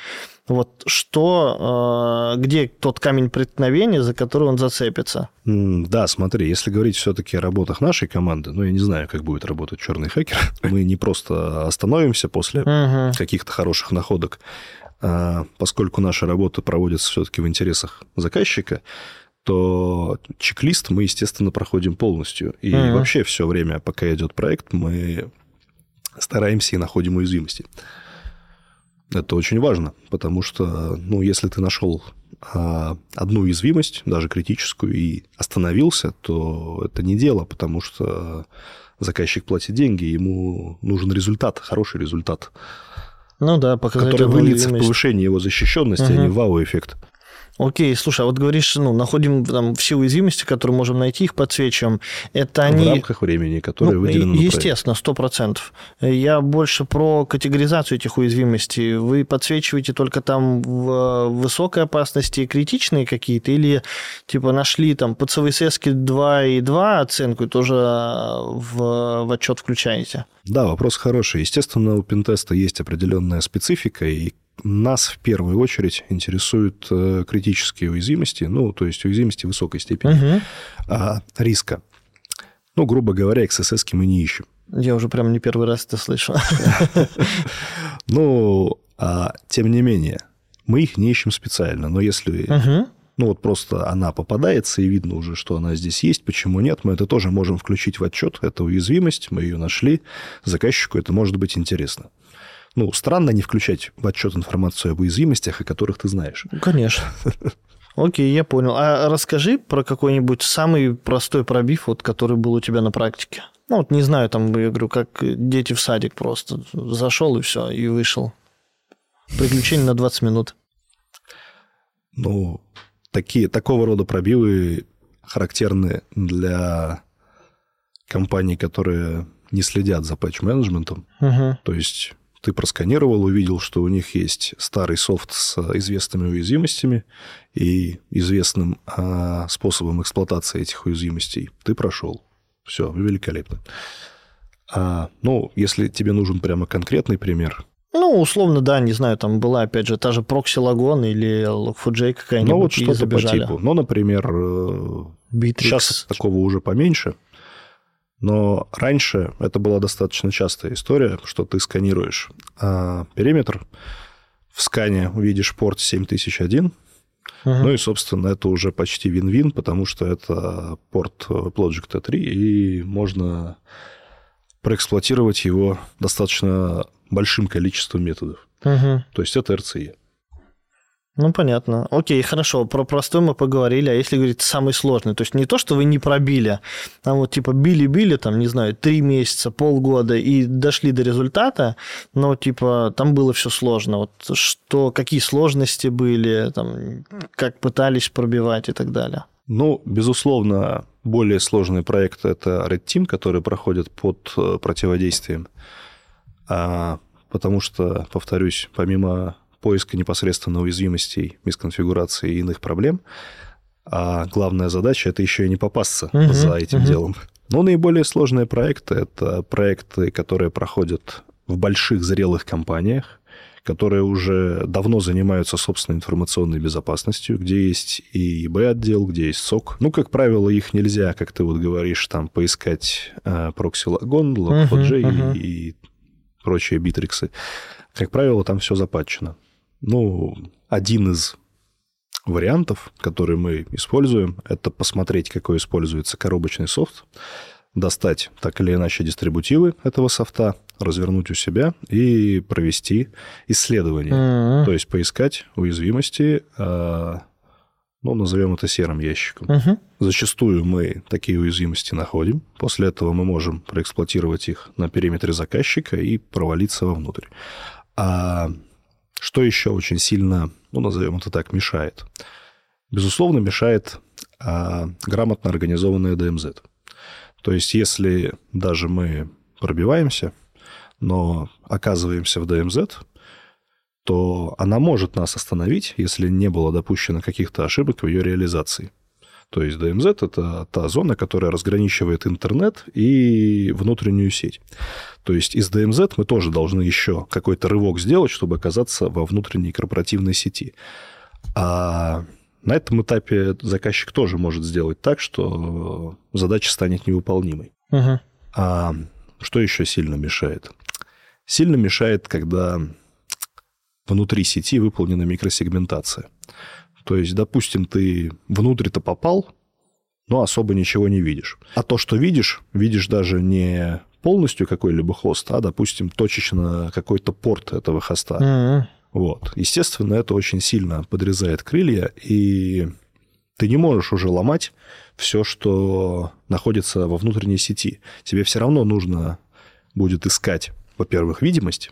A: Вот что, э, где тот камень преткновения, за который он зацепится?
D: Да, смотри, если говорить все-таки о работах нашей команды, ну, я не знаю, как будет работать черный хакер, мы не просто остановимся после каких-то хороших находок, а поскольку наша работа проводится все-таки в интересах заказчика, то чек-лист мы, естественно, проходим полностью. И вообще все время, пока идет проект, мы стараемся и находим уязвимости. Это очень важно, потому что, ну, если ты нашел а, одну уязвимость, даже критическую, и остановился, то это не дело, потому что заказчик платит деньги, ему нужен результат, хороший результат.
A: Ну да,
D: который выльется в повышение его защищенности, угу. а не вау-эффект.
A: Окей, слушай, а вот говоришь, ну, находим там все уязвимости, которые можем найти, их подсвечиваем. Это они...
D: В рамках времени, которое ну, выделено
A: Естественно, сто процентов. Я больше про категоризацию этих уязвимостей. Вы подсвечиваете только там в высокой опасности критичные какие-то, или типа нашли там по CVSS 2,2 оценку и тоже в, в отчет включаете?
D: Да, вопрос хороший. Естественно, у пентеста есть определенная специфика, и нас в первую очередь интересуют э, критические уязвимости, ну, то есть уязвимости высокой степени угу. а, риска. Ну, грубо говоря, XSS мы не ищем.
A: Я уже прям не первый раз это слышу.
D: Ну, а, тем не менее, мы их не ищем специально, но если... Ну, вот просто она попадается, и видно уже, что она здесь есть. Почему нет? Мы это тоже можем включить в отчет. Это уязвимость, мы ее нашли. Заказчику это может быть интересно. Ну, странно не включать в отчет информацию об уязвимостях, о которых ты знаешь.
A: Конечно. Окей, я понял. А расскажи про какой-нибудь самый простой пробив, вот, который был у тебя на практике. Ну, вот не знаю, там, я говорю, как дети в садик просто. Зашел и все, и вышел. Приключение на 20 минут.
D: Ну, такие, такого рода пробивы характерны для компаний, которые не следят за патч-менеджментом. Угу. То есть ты просканировал, увидел, что у них есть старый софт с известными уязвимостями и известным а, способом эксплуатации этих уязвимостей. Ты прошел. Все, великолепно. А, ну, если тебе нужен прямо конкретный пример,
A: ну, условно, да, не знаю, там была, опять же, та же Proxy или Log4j какая-нибудь,
D: Ну, вот что-то по типу. Ну, например, Bittrex. Э, сейчас такого уже поменьше, но раньше это была достаточно частая история, что ты сканируешь а, периметр, в скане увидишь порт 7001, uh-huh. ну и, собственно, это уже почти вин-вин, потому что это порт Logic T3, и можно проэксплуатировать его достаточно большим количеством методов. Uh-huh. То есть это RCE.
A: Ну, понятно. Окей, хорошо. Про простой мы поговорили. А если говорить самый сложный? То есть не то, что вы не пробили, а вот типа били-били, там, не знаю, три месяца, полгода и дошли до результата, но типа там было все сложно. Вот что, какие сложности были, там, как пытались пробивать и так далее?
D: Ну, безусловно, более сложный проект – это Red Team, который проходит под э, противодействием. А, потому что, повторюсь, помимо поиска непосредственно уязвимостей, мисконфигурации и иных проблем. А главная задача – это еще и не попасться uh-huh, за этим uh-huh. делом. Но наиболее сложные проекты – это проекты, которые проходят в больших зрелых компаниях, которые уже давно занимаются собственной информационной безопасностью, где есть и ИБ-отдел, где есть СОК. Ну, как правило, их нельзя, как ты вот говоришь, там поискать э, прокси-лагон, Log4j uh-huh, uh-huh. и, и прочие битриксы. Как правило, там все запатчено. Ну, один из вариантов, который мы используем, это посмотреть, какой используется коробочный софт. достать так или иначе дистрибутивы этого софта, развернуть у себя и провести исследование.
A: Мгм.
D: То есть поискать уязвимости, а, ну, назовем это серым ящиком.
A: Мгм.
D: Зачастую мы такие уязвимости находим. После этого мы можем проэксплуатировать их на периметре заказчика и провалиться вовнутрь. А что еще очень сильно, ну, назовем это так, мешает? Безусловно, мешает а, грамотно организованная ДМЗ. То есть, если даже мы пробиваемся, но оказываемся в ДМЗ, то она может нас остановить, если не было допущено каких-то ошибок в ее реализации. То есть ДМЗ – это та зона, которая разграничивает интернет и внутреннюю сеть. То есть из ДМЗ мы тоже должны еще какой-то рывок сделать, чтобы оказаться во внутренней корпоративной сети. А на этом этапе заказчик тоже может сделать так, что задача станет невыполнимой.
A: Мгм.
D: А что еще сильно мешает? Сильно мешает, когда внутри сети выполнена микросегментация. То есть, допустим, ты внутрь-то попал, но особо ничего не видишь. А то, что видишь, видишь даже не полностью какой-либо хост, а, допустим, точечно какой-то порт этого хоста.
A: Мгм.
D: Вот. Естественно, это очень сильно подрезает крылья, и ты не можешь уже ломать все, что находится во внутренней сети. Тебе все равно нужно будет искать, во-первых, видимость,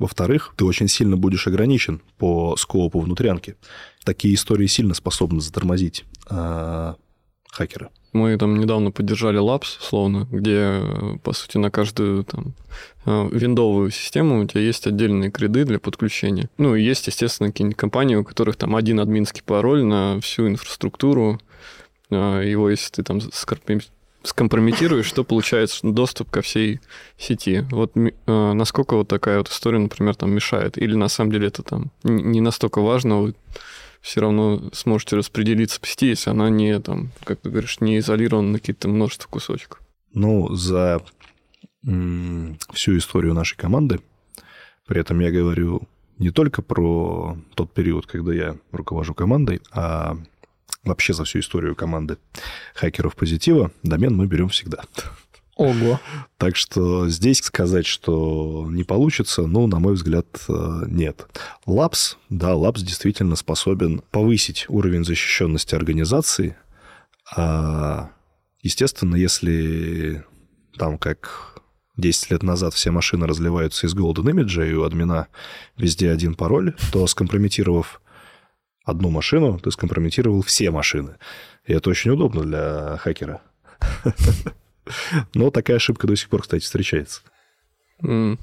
D: во-вторых, ты очень сильно будешь ограничен по скопу внутрянки. Такие истории сильно способны затормозить а, хакера.
C: Мы там недавно поддержали Labs, словно, где, э, по сути, на каждую там э, виндовую систему у тебя есть отдельные креды для подключения. Ну, и есть, естественно, какие-нибудь компании, у которых там один админский пароль на всю инфраструктуру. Э, Его, если ты там скорпи- скомпрометируешь, то получается доступ ко всей сети. Вот э, насколько вот такая вот история, например, там мешает? Или на самом деле это там не настолько важно, вы все равно сможете распределиться по сети, если она не, там, как ты говоришь, не изолирована на какие-то множество кусочков.
D: Ну, за всю историю нашей команды, при этом я говорю не только про тот период, когда я руковожу командой, а вообще за всю историю команды хакеров позитива, домен мы берем всегда.
A: Ого.
D: Так что здесь сказать, что не получится, ну, на мой взгляд, э, нет. Лапс, да, Лапс действительно способен повысить уровень защищенности организации. А, естественно, если там как 10 лет назад все машины разливаются из Golden Image, и у админа везде один пароль, то скомпрометировав одну машину, ты скомпрометировал все машины. И это очень удобно для хакера. Но такая ошибка до сих пор, кстати, встречается.
A: Ну,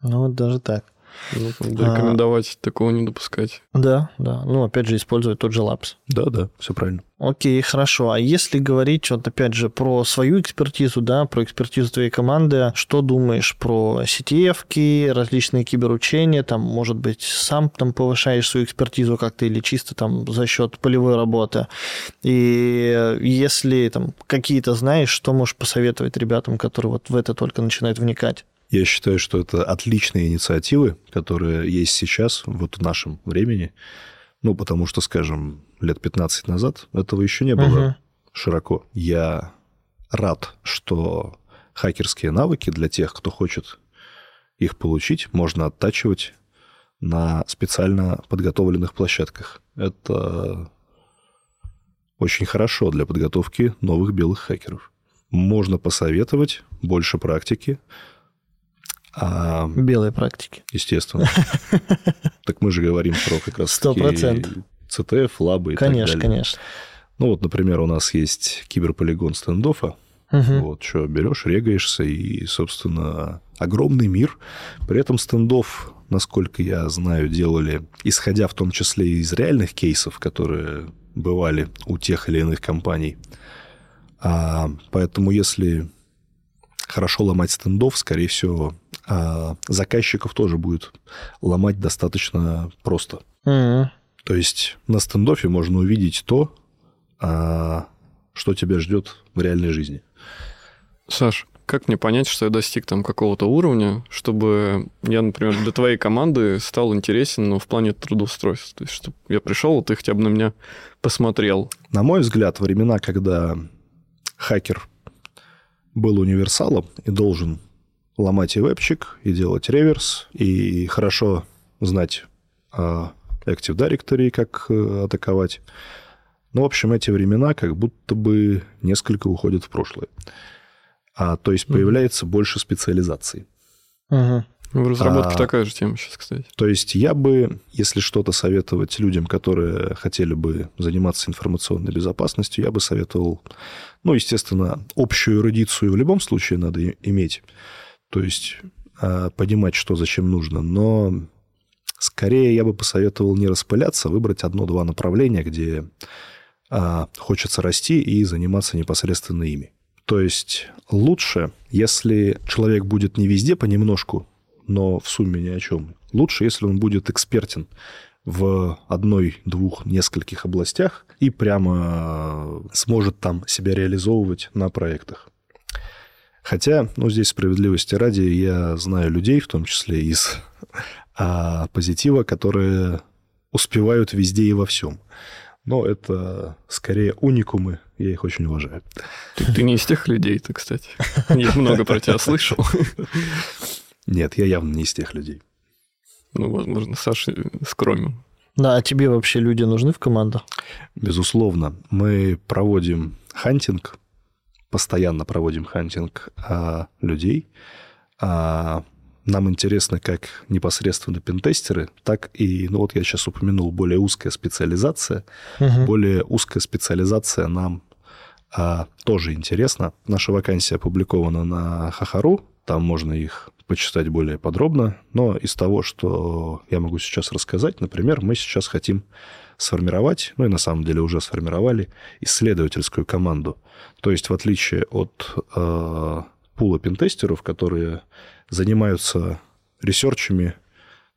A: вот даже так.
C: Ну, надо Рекомендовать такого не допускать.
A: Да, да. Ну, опять же, использовать тот же лапс.
D: Да-да, все правильно.
A: Окей, хорошо. А если говорить, вот опять же, про свою экспертизу, да, про экспертизу твоей команды, что думаешь про сетевки, различные киберучения, там, может быть, сам там повышаешь свою экспертизу как-то или чисто там за счет полевой работы? И если там какие-то знаешь, что можешь посоветовать ребятам, которые вот в это только начинают вникать?
D: Я считаю, что это отличные инициативы, которые есть сейчас, вот в нашем времени. Ну, потому что, скажем, лет 15 назад этого еще не было
A: Мгм.
D: широко. Я рад, что хакерские навыки для тех, кто хочет их получить, можно оттачивать на специально подготовленных площадках. Это очень хорошо для подготовки новых белых хакеров. Можно посоветовать больше практики, а,
A: Белые практики.
D: естественно. Так мы же говорим про как раз
A: Сто процентов.
D: ЦТФ, лабы и
A: Конечно,
D: так далее.
A: конечно.
D: Ну вот, например, у нас есть киберполигон стендофа.
A: Мгм.
D: Вот, что, берешь, регаешься, и, собственно, огромный мир. При этом стендов, насколько я знаю, делали, исходя в том числе из реальных кейсов, которые бывали у тех или иных компаний. А, поэтому если хорошо ломать стендов, скорее всего, а, заказчиков тоже будет ломать достаточно просто.
A: Мгм.
D: То есть на стендофе можно увидеть то, а, что тебя ждет в реальной жизни.
C: Саш, как мне понять, что я достиг там какого-то уровня, чтобы я, например, для твоей команды стал интересен, но в плане трудоустройства? То есть, чтобы я пришел, ты хотя бы на меня посмотрел.
D: На мой взгляд, времена, когда хакер был универсалом и должен ломать и вебчик, и делать реверс, и хорошо знать а, Active Directory, как э, атаковать. Ну, в общем, эти времена как будто бы несколько уходят в прошлое. А, то есть появляется mm-hmm. больше специализаций.
C: Uh-huh. В разработке а, такая же тема сейчас, кстати.
D: То есть я бы, если что-то советовать людям, которые хотели бы заниматься информационной безопасностью, я бы советовал, ну, естественно, общую эрудицию в любом случае надо иметь. То есть а, понимать, что зачем нужно. Но скорее я бы посоветовал не распыляться, а выбрать одно-два направления, где а, хочется расти и заниматься непосредственно ими. То есть лучше, если человек будет не везде понемножку но в сумме ни о чем. Лучше, если он будет экспертен в одной, двух, нескольких областях и прямо сможет там себя реализовывать на проектах. Хотя, ну, здесь справедливости ради, я знаю людей, в том числе из а, позитива, которые успевают везде и во всем. Но это скорее уникумы, я их очень уважаю.
C: Ты, ты не из тех людей-то, кстати. Я много про тебя слышал.
D: Нет, я явно не из тех людей.
C: Ну, возможно, Саша скромен.
A: Да, а тебе вообще люди нужны в команду?
D: Безусловно. Мы проводим hunting, постоянно проводим hunting а, людей. А, нам интересно как непосредственно пентестеры, так и, ну вот я сейчас упомянул, более узкая специализация. Угу. Более узкая специализация нам а, тоже интересна. Наша вакансия опубликована на Хахару, там можно их почитать более подробно, но из того, что я могу сейчас рассказать, например, мы сейчас хотим сформировать, ну и на самом деле уже сформировали, исследовательскую команду. То есть в отличие от э, пула пентестеров, которые занимаются ресерчами,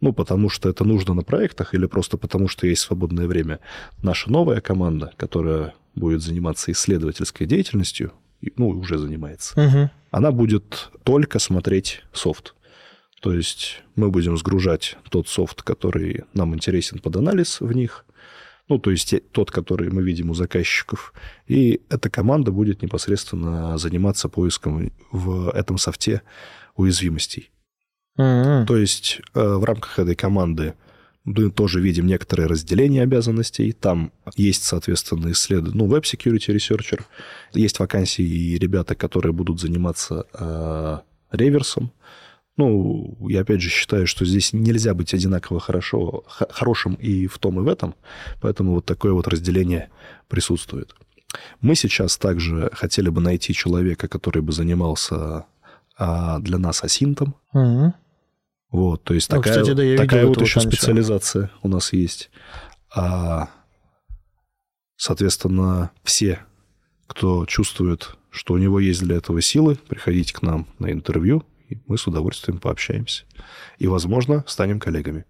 D: ну, потому что это нужно на проектах или просто потому что есть свободное время, наша новая команда, которая будет заниматься исследовательской деятельностью, ну, уже занимается, угу. она будет только смотреть софт. То есть мы будем сгружать тот софт, который нам интересен под анализ в них, ну, то есть тот, который мы видим у заказчиков, и эта команда будет непосредственно заниматься поиском в этом софте уязвимостей. Mm-hmm. То есть э, в рамках этой команды мы тоже видим некоторое разделение обязанностей. Там есть, соответственно, исследование, ну, Web Security Researcher. Есть вакансии и ребята, которые будут заниматься э, реверсом. Ну, я опять же считаю, что здесь нельзя быть одинаково хорошо, хорошим и в том, и в этом, поэтому вот такое вот разделение присутствует. Мы сейчас также хотели бы найти человека, который бы занимался а, для нас асинтом. Угу. Вот, то есть ну, такая, кстати, да, я такая вот еще специализация у нас есть. А, соответственно, все, кто чувствует, что у него есть для этого силы, приходите к нам на интервью, и мы с удовольствием пообщаемся. И, возможно, станем коллегами.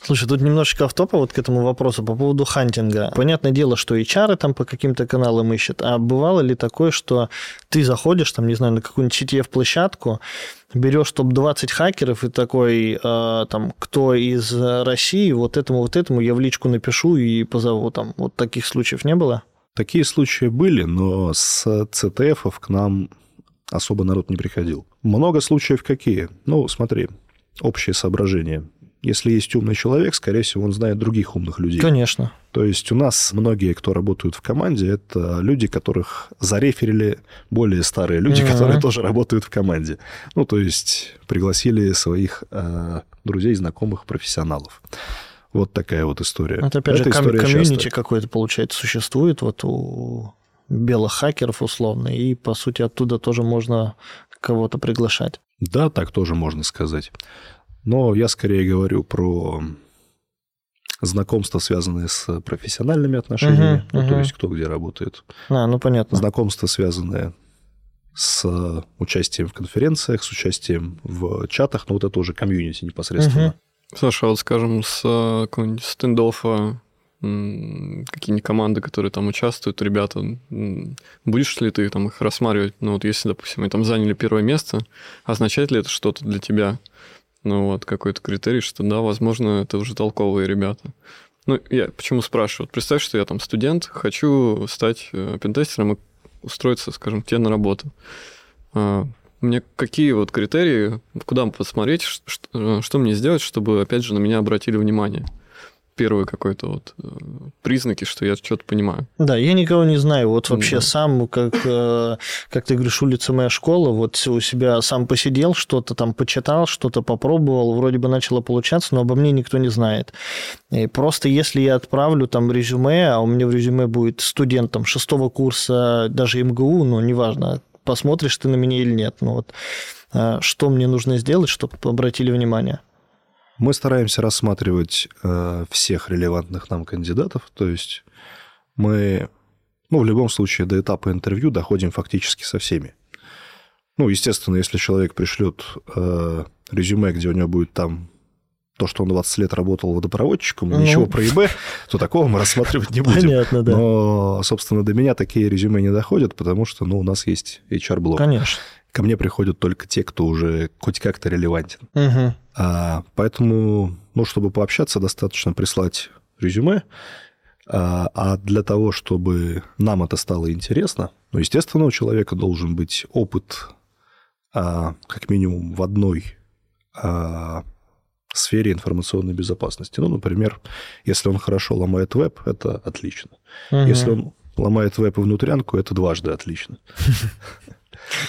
A: Слушай, тут немножечко автопа вот к этому вопросу по поводу хантинга. Понятное дело, что HR там по каким-то каналам ищет, а бывало ли такое, что ты заходишь, там, не знаю, на какую-нибудь CTF-площадку, берешь топ-20 хакеров и такой, э, там, кто из России, вот этому, вот этому я в личку напишу и позову там. Вот таких случаев не было?
D: Такие случаи были, но с CTF к нам особо народ не приходил. Много случаев какие? Ну, смотри, общее соображение если есть умный человек, скорее всего, он знает других умных людей.
A: Конечно.
D: То есть у нас многие, кто работают в команде, это люди, которых зареферили более старые люди, mm-hmm. которые тоже работают в команде. Ну, то есть пригласили своих э, друзей, знакомых, профессионалов. Вот такая вот история.
A: Это, опять Эта же, ком- комьюнити какое-то, получается, существует вот у белых хакеров условно, и, по сути, оттуда тоже можно кого-то приглашать.
D: Да, так тоже можно сказать. Но я скорее говорю про знакомства, связанные с профессиональными отношениями, uh-huh, ну, uh-huh. то есть кто где работает.
A: А, ну понятно.
D: Знакомства, связанные с участием в конференциях, с участием в чатах, ну вот это уже комьюнити непосредственно.
C: Uh-huh. Саша, вот скажем, с какого-нибудь стендоффа какие-нибудь команды, которые там участвуют, ребята, будешь ли ты там их рассматривать? Ну вот если, допустим, они там заняли первое место, означает ли это что-то для тебя? Ну вот, какой-то критерий, что да, возможно, это уже толковые ребята. Ну, я почему спрашиваю? Вот представь, что я там студент, хочу стать э, пентестером и устроиться, скажем, тебе на работу. А, мне какие вот критерии, куда посмотреть, что, что мне сделать, чтобы, опять же, на меня обратили внимание? Первые какой-то вот э, признаки, что я что-то понимаю.
A: Да, я никого не знаю. Вот вообще да. сам, как, э, как ты говоришь, улица моя школа, вот у себя сам посидел, что-то там почитал, что-то попробовал, вроде бы начало получаться, но обо мне никто не знает. И просто если я отправлю там резюме, а у меня в резюме будет студент там шестого курса, даже МГУ, ну, неважно, посмотришь ты на меня или нет. Ну вот, э, что мне нужно сделать, чтобы обратили внимание?
D: Мы стараемся рассматривать э, всех релевантных нам кандидатов, то есть мы, ну, в любом случае, до этапа интервью доходим фактически со всеми. Ну, естественно, если человек пришлет э, резюме, где у него будет там то, что он 20 лет работал водопроводчиком, ну, ничего про ИБ, то такого мы рассматривать не будем.
A: Понятно, да.
D: Но, собственно, до меня такие резюме не доходят, потому что, ну, у нас есть HR-блок.
A: Конечно.
D: Ко мне приходят только те, кто уже хоть как-то релевантен.
A: Угу.
D: А, поэтому, ну, чтобы пообщаться, достаточно прислать резюме. А, а для того, чтобы нам это стало интересно, ну, естественно, у человека должен быть опыт а, как минимум в одной а, сфере информационной безопасности. Ну, например, если он хорошо ломает веб, это отлично. Угу. Если он ломает веб и внутрянку, это дважды отлично.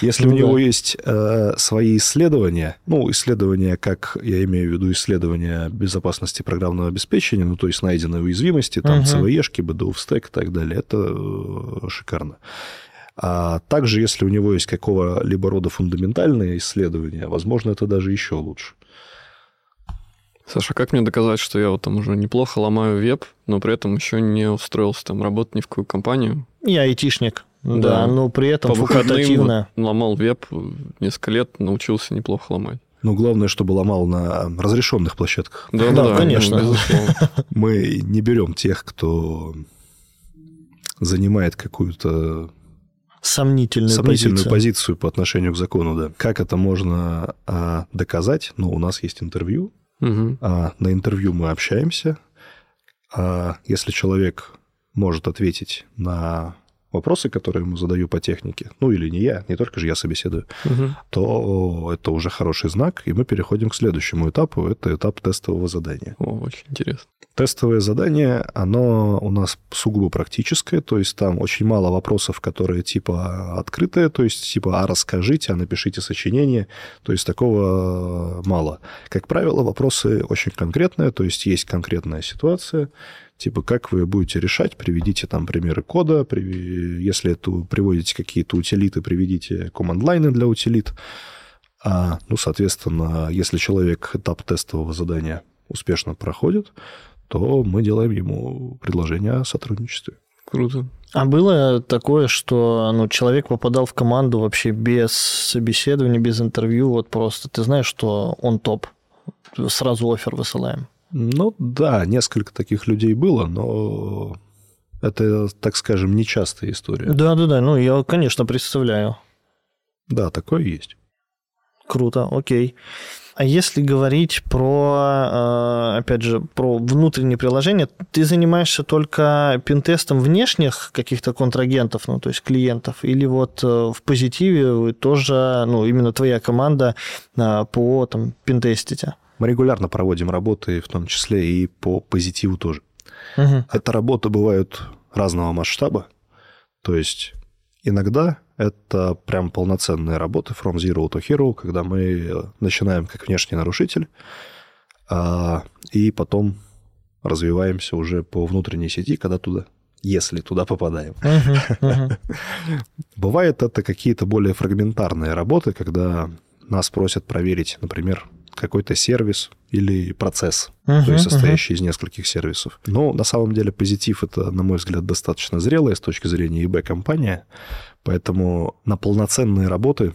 D: Если ну, у него да. есть э, свои исследования, ну, исследования, как я имею в виду исследования безопасности программного обеспечения, ну, то есть найденные уязвимости, там, uh-huh. CVE-шки, BDUF стек и так далее, это э, шикарно. А также, если у него есть какого-либо рода фундаментальные исследования, возможно, это даже еще лучше.
C: Саша, как мне доказать, что я вот там уже неплохо ломаю веб, но при этом еще не устроился там работать ни в какую компанию?
A: Я айтишник. Да, да, но при этом По факультативно.
C: Вот ломал веб несколько лет, научился неплохо ломать.
D: Ну, главное, чтобы ломал на разрешенных площадках.
A: Да, да, да конечно.
D: Мы не берем тех, кто занимает какую-то
A: сомнительную,
D: сомнительную позицию. позицию по отношению к закону, да. Как это можно а, доказать? Ну, у нас есть интервью.
C: Угу.
D: А, на интервью мы общаемся. А, если человек может ответить на вопросы, которые ему задаю по технике, ну или не я, не только же я собеседую,
C: угу.
D: то это уже хороший знак, и мы переходим к следующему этапу, это этап тестового задания.
C: О, очень интересно.
D: Тестовое задание, оно у нас сугубо практическое, то есть там очень мало вопросов, которые типа открытые, то есть типа «а расскажите», «а напишите сочинение», то есть такого мало. Как правило, вопросы очень конкретные, то есть есть конкретная ситуация, Типа, как вы будете решать, приведите там примеры кода, если это приводите какие-то утилиты, приведите команд-лайны для утилит. А, ну, соответственно, если человек этап тестового задания успешно проходит, то мы делаем ему предложение о сотрудничестве.
C: Круто.
A: А было такое, что ну, человек попадал в команду вообще без собеседования, без интервью, вот просто ты знаешь, что он топ, сразу офер высылаем.
D: Ну да, несколько таких людей было, но это, так скажем, нечастая история.
A: Да, да, да. Ну, я, конечно, представляю.
D: Да, такое есть.
A: Круто, окей. А если говорить про, э, опять же, про внутренние приложения, ты занимаешься только пентестом внешних каких-то контрагентов, ну, то есть клиентов, или вот э, в позитиве вы тоже, ну, именно твоя команда э, по там пентестите?
D: Мы регулярно проводим работы, в том числе и по позитиву тоже.
A: Угу.
D: Это работы бывают разного масштаба. То есть иногда это прям полноценные работы from zero to hero, когда мы начинаем как внешний нарушитель, а, и потом развиваемся уже по внутренней сети, когда туда, если туда попадаем. Бывает это какие-то более фрагментарные работы, когда нас просят проверить, например, какой-то сервис или процесс, uh-huh, то есть состоящий uh-huh. из нескольких сервисов. Но на самом деле позитив это, на мой взгляд, достаточно зрелая с точки зрения ИБ-компания, поэтому на полноценные работы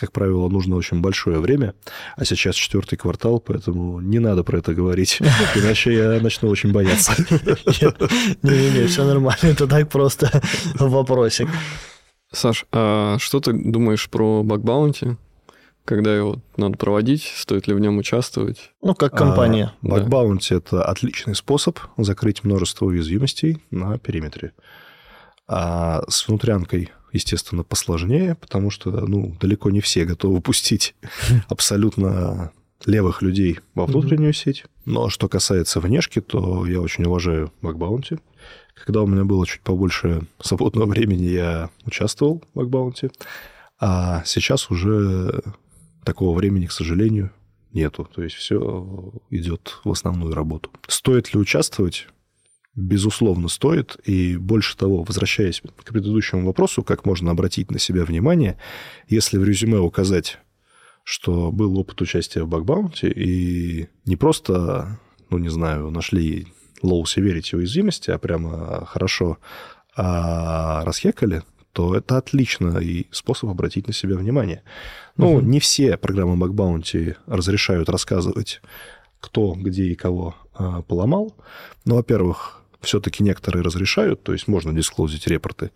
D: как правило, нужно очень большое время, а сейчас четвертый квартал, поэтому не надо про это говорить, иначе я начну очень бояться.
A: Не-не-не, все нормально, это так просто вопросик.
C: Саш, а что ты думаешь про баг-баунти? Когда его надо проводить, стоит ли в нем участвовать?
A: Ну, как компания.
D: А, Bug это отличный способ закрыть множество уязвимостей на периметре. А с внутрянкой естественно, посложнее, потому что, ну, далеко не все готовы пустить абсолютно левых людей во внутреннюю сеть. Но что касается внешки, то я очень уважаю бакбаунти. Когда у меня было чуть побольше свободного времени, я участвовал в бакбаунти. А сейчас уже такого времени, к сожалению, нету. То есть все идет в основную работу. Стоит ли участвовать? Безусловно, стоит. И больше того, возвращаясь к предыдущему вопросу, как можно обратить на себя внимание, если в резюме указать, что был опыт участия в бакбаунте, и не просто, ну, не знаю, нашли low severity уязвимости, а прямо хорошо а расхекали, то это отличный способ обратить на себя внимание. Ну, угу. не все программы Бакбаунти разрешают рассказывать, кто, где и кого а, поломал. Но, во-первых, все-таки некоторые разрешают, то есть можно дисклозить репорты.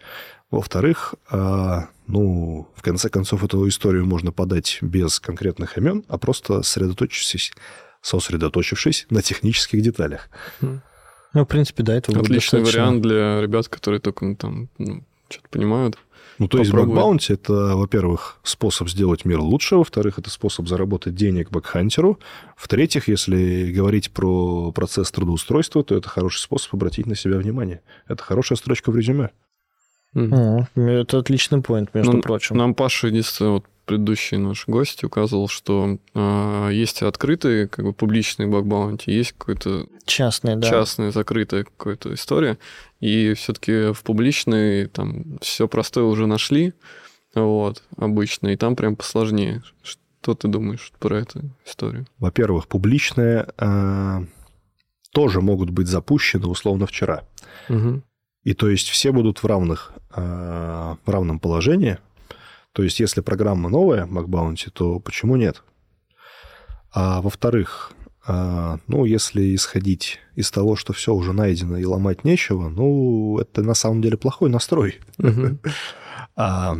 D: Во-вторых, а, ну, в конце концов, эту историю можно подать без конкретных имен, а просто сосредоточившись, сосредоточившись на технических деталях.
A: Ну, в принципе, да, это
C: Отличный вариант для ребят, которые только ну, там ну, что-то понимают.
D: Ну, то есть бакбаунти – это, во-первых, способ сделать мир лучше, во-вторых, это способ заработать денег бэкхантеру, в-третьих, если говорить про процесс трудоустройства, то это хороший способ обратить на себя внимание. Это хорошая строчка в резюме.
A: Mm. Это отличный поинт, между ну, прочим.
C: Нам Паша единственное вот предыдущий наш гость указывал, что э, есть открытые, как бы публичные бакбаунти, есть какой-то
A: частный, да.
C: частная, закрытая какая-то история. И все-таки в публичной там все простое уже нашли, вот, обычно, и там прям посложнее. Что ты думаешь про эту историю?
D: Во-первых, публичные э, тоже могут быть запущены условно вчера. Угу. И то есть все будут в равных, э, в равном положении, то есть, если программа новая, MacBounty, то почему нет? А во-вторых, а, ну, если исходить из того, что все уже найдено и ломать нечего, ну, это на самом деле плохой настрой. А,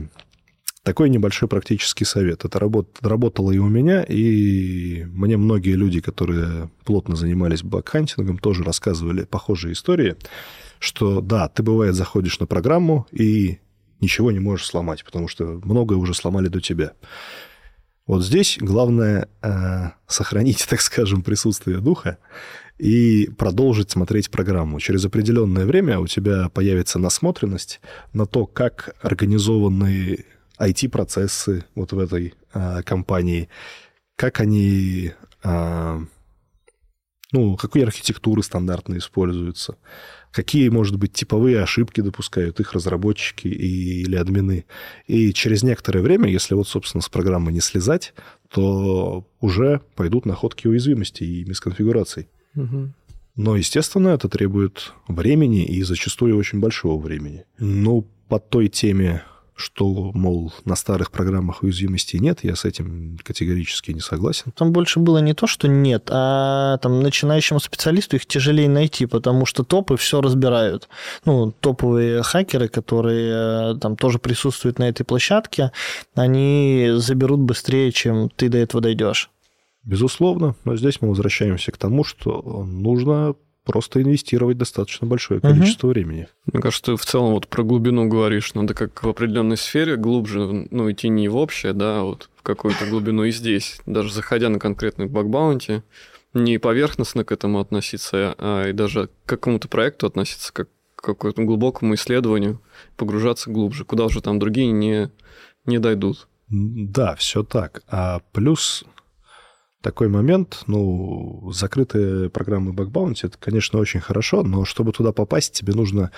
D: такой небольшой практический совет. Это работало и у меня, и мне многие люди, которые плотно занимались бакхантингом, тоже рассказывали похожие истории, что да, ты бывает заходишь на программу, и ничего не можешь сломать, потому что многое уже сломали до тебя. Вот здесь главное э, сохранить, так скажем, присутствие духа и продолжить смотреть программу. Через определенное время у тебя появится насмотренность на то, как организованы IT-процессы вот в этой э, компании, как они, э, ну, какие архитектуры стандартно используются, какие, может быть, типовые ошибки допускают их разработчики и, или админы. И через некоторое время, если вот, собственно, с программы не слезать, то уже пойдут находки уязвимостей и мисконфигураций. Угу. Но, естественно, это требует времени и зачастую очень большого времени. Ну, по той теме, что, мол, на старых программах уязвимостей нет, я с этим категорически не согласен.
A: Там больше было не то, что нет, а там начинающему специалисту их тяжелее найти, потому что топы все разбирают. Ну, топовые хакеры, которые э, там тоже присутствуют на этой площадке, они заберут быстрее, чем ты до этого дойдешь.
D: Безусловно, но здесь мы возвращаемся к тому, что нужно просто инвестировать достаточно большое количество угу. времени.
C: Мне кажется, ты в целом вот про глубину говоришь. Надо как в определенной сфере глубже, ну, идти не в общее, да, а вот в какую-то глубину и здесь. Даже заходя на конкретный бакбаунти, не поверхностно к этому относиться, а и даже к какому-то проекту относиться как к какому-то глубокому исследованию, погружаться глубже, куда уже там другие не, не дойдут.
D: Да, все так. А плюс такой момент, ну, закрытые программы bug bounty, это, конечно, очень хорошо, но чтобы туда попасть, тебе нужно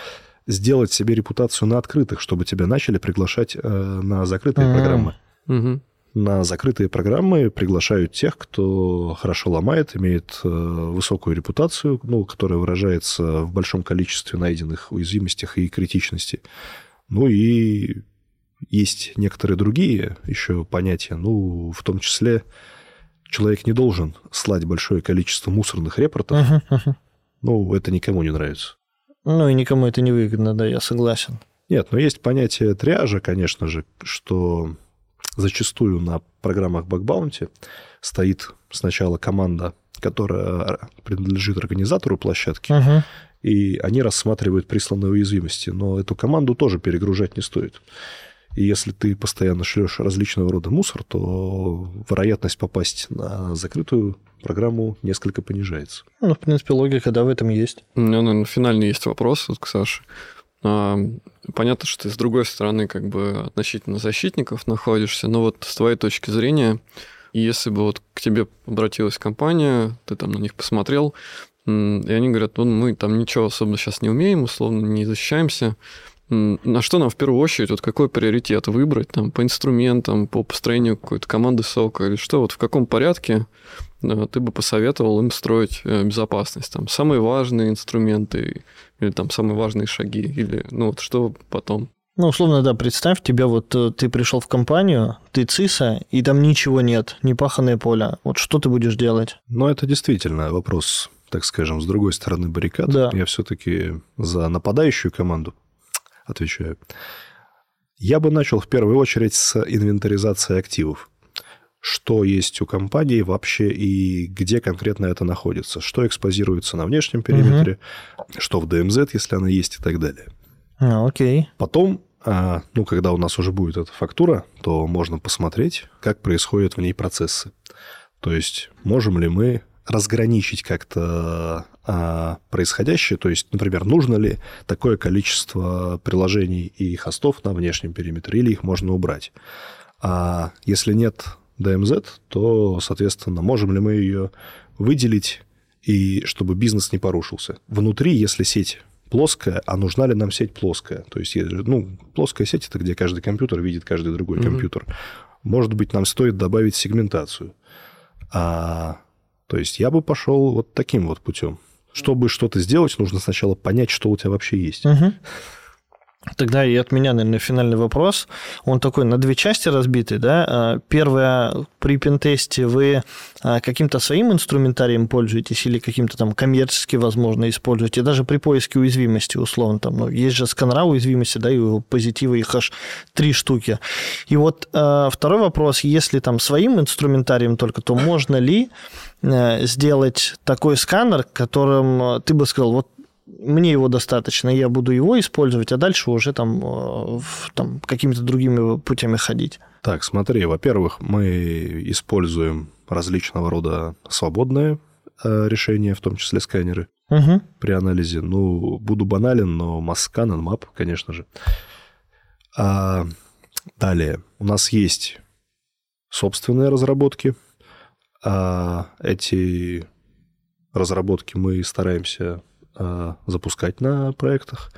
D: сделать себе репутацию на открытых, чтобы тебя начали приглашать э, на закрытые mm-hmm. программы. Mm-hmm. На закрытые программы приглашают тех, кто хорошо ломает, имеет э, высокую репутацию, ну, которая выражается в большом количестве найденных уязвимостях и критичности. Ну и есть некоторые другие еще понятия, ну, в том числе человек не должен слать большое количество мусорных репортов. Uh-huh, uh-huh. Ну, это никому не нравится.
A: Ну, и никому это не выгодно, да, я согласен.
D: Нет, но есть понятие триажа, конечно же, что зачастую на программах бакбаунти стоит сначала команда, которая принадлежит организатору площадки, uh-huh. и они рассматривают присланные уязвимости. Но эту команду тоже перегружать не стоит. И если ты постоянно шлешь различного рода мусор, то вероятность попасть на закрытую программу несколько понижается.
A: Ну, в принципе, логика, да, в этом есть.
C: У меня, наверное, финальный есть вопрос вот к Саше. А, понятно, что ты с другой стороны как бы относительно защитников находишься, но вот с твоей точки зрения, если бы вот к тебе обратилась компания, ты там на них посмотрел, и они говорят, ну, мы там ничего особо сейчас не умеем, условно, не защищаемся, на что нам в первую очередь, вот какой приоритет выбрать там по инструментам, по построению какой-то команды сока или что, вот в каком порядке э, ты бы посоветовал им строить э, безопасность? Там самые важные инструменты или там самые важные шаги, или ну вот что потом?
A: Ну, условно, да, представь, тебя вот э, ты пришел в компанию, ты ЦИСа, и там ничего нет, не паханное поле. Вот что ты будешь делать?
D: Ну, это действительно вопрос, так скажем, с другой стороны баррикад. Да. Я все-таки за нападающую команду отвечаю. Я бы начал в первую очередь с инвентаризации активов. Что есть у компании вообще и где конкретно это находится? Что экспозируется на внешнем периметре? Угу. Что в DMZ, если она есть и так далее.
A: А, окей.
D: Потом, а, ну, когда у нас уже будет эта фактура, то можно посмотреть, как происходят в ней процессы. То есть, можем ли мы разграничить как-то а, происходящее, то есть, например, нужно ли такое количество приложений и хостов на внешнем периметре, или их можно убрать. А если нет DMZ, то, соответственно, можем ли мы ее выделить, и чтобы бизнес не порушился. Внутри, если сеть плоская, а нужна ли нам сеть плоская? То есть, ну, плоская сеть – это где каждый компьютер видит каждый другой mm-hmm. компьютер. Может быть, нам стоит добавить сегментацию. А, то есть, я бы пошел вот таким вот путем чтобы что-то сделать, нужно сначала понять, что у тебя вообще есть.
A: Угу. Тогда и от меня, наверное, финальный вопрос. Он такой на две части разбитый, да? А, первое, при пентесте вы а, каким-то своим инструментарием пользуетесь или каким-то там коммерчески, возможно, используете, даже при поиске уязвимости, условно, там, ну, есть же сканера уязвимости, да, и у позитива их аж три штуки. И вот а, второй вопрос, если там своим инструментарием только, то можно ли сделать такой сканер, которым ты бы сказал, вот мне его достаточно, я буду его использовать, а дальше уже там, э, там какими-то другими путями ходить.
D: Так, смотри, во-первых, мы используем различного рода свободные э, решения, в том числе сканеры, угу. при анализе. Ну, буду банален, но Масскан, Nmap, конечно же. А далее, у нас есть собственные разработки. А эти разработки мы стараемся Э, запускать на проектах.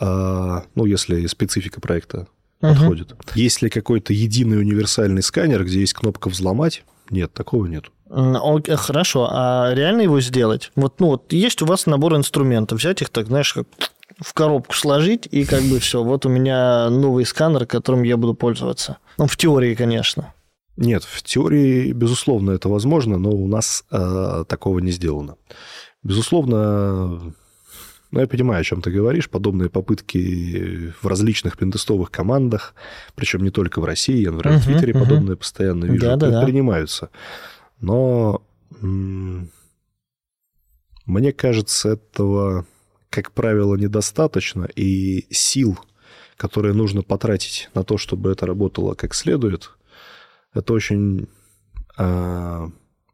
D: А, ну, если специфика проекта угу. подходит. Есть ли какой-то единый универсальный сканер, где есть кнопка «взломать»? Нет, такого нет.
A: Хорошо, а реально его сделать? Вот, ну, вот есть у вас набор инструментов, взять их так, знаешь, как в коробку сложить, и как бы все, вот у меня новый сканер, которым я буду пользоваться. Ну, в теории, конечно.
D: Нет, в теории, безусловно, это возможно, но у нас э, такого не сделано. Безусловно, ну, я понимаю, о чем ты говоришь. Подобные попытки в различных пентестовых командах, причем не только в России, я, например, uh-huh, в Твиттере uh-huh. подобное постоянно вижу, да, предпринимаются. Да. Но мне кажется, этого, как правило, недостаточно, и сил, которые нужно потратить на то, чтобы это работало как следует, это очень а,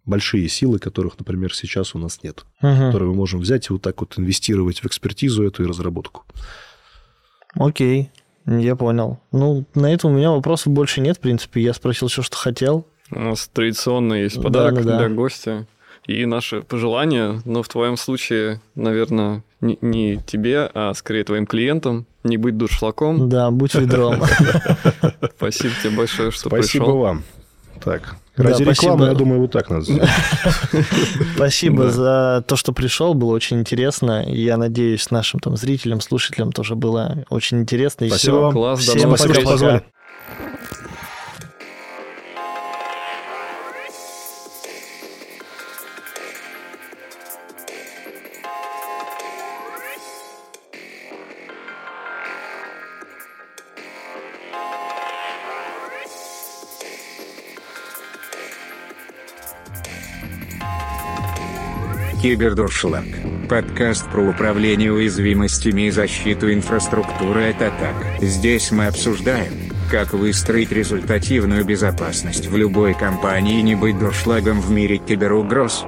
D: большие силы, которых, например, сейчас у нас нет, угу. которые мы можем взять и вот так вот инвестировать в экспертизу эту и разработку.
A: Окей, я понял. Ну, на этом у меня вопросов больше нет, в принципе. Я спросил все, что хотел.
C: У нас традиционно есть подарок да, да, для да. гостя и наши пожелания, но в твоем случае, наверное, не, не тебе, а скорее твоим клиентам не быть дуршлаком.
A: Да, будь ведром.
C: Спасибо тебе большое, что
D: пришел. Спасибо вам. Так, Ради да, рекламы, спасибо. я думаю, вот так надо сделать.
A: Спасибо за то, что пришел, было очень интересно. Я надеюсь, нашим там зрителям, слушателям тоже было очень интересно.
D: Спасибо вам. Класс, Всем спасибо, что позвали.
B: Кибердуршлаг. Подкаст про управление уязвимостями и защиту инфраструктуры от атак. Здесь мы обсуждаем, как выстроить результативную безопасность в любой компании и не быть дуршлагом в мире киберугроз.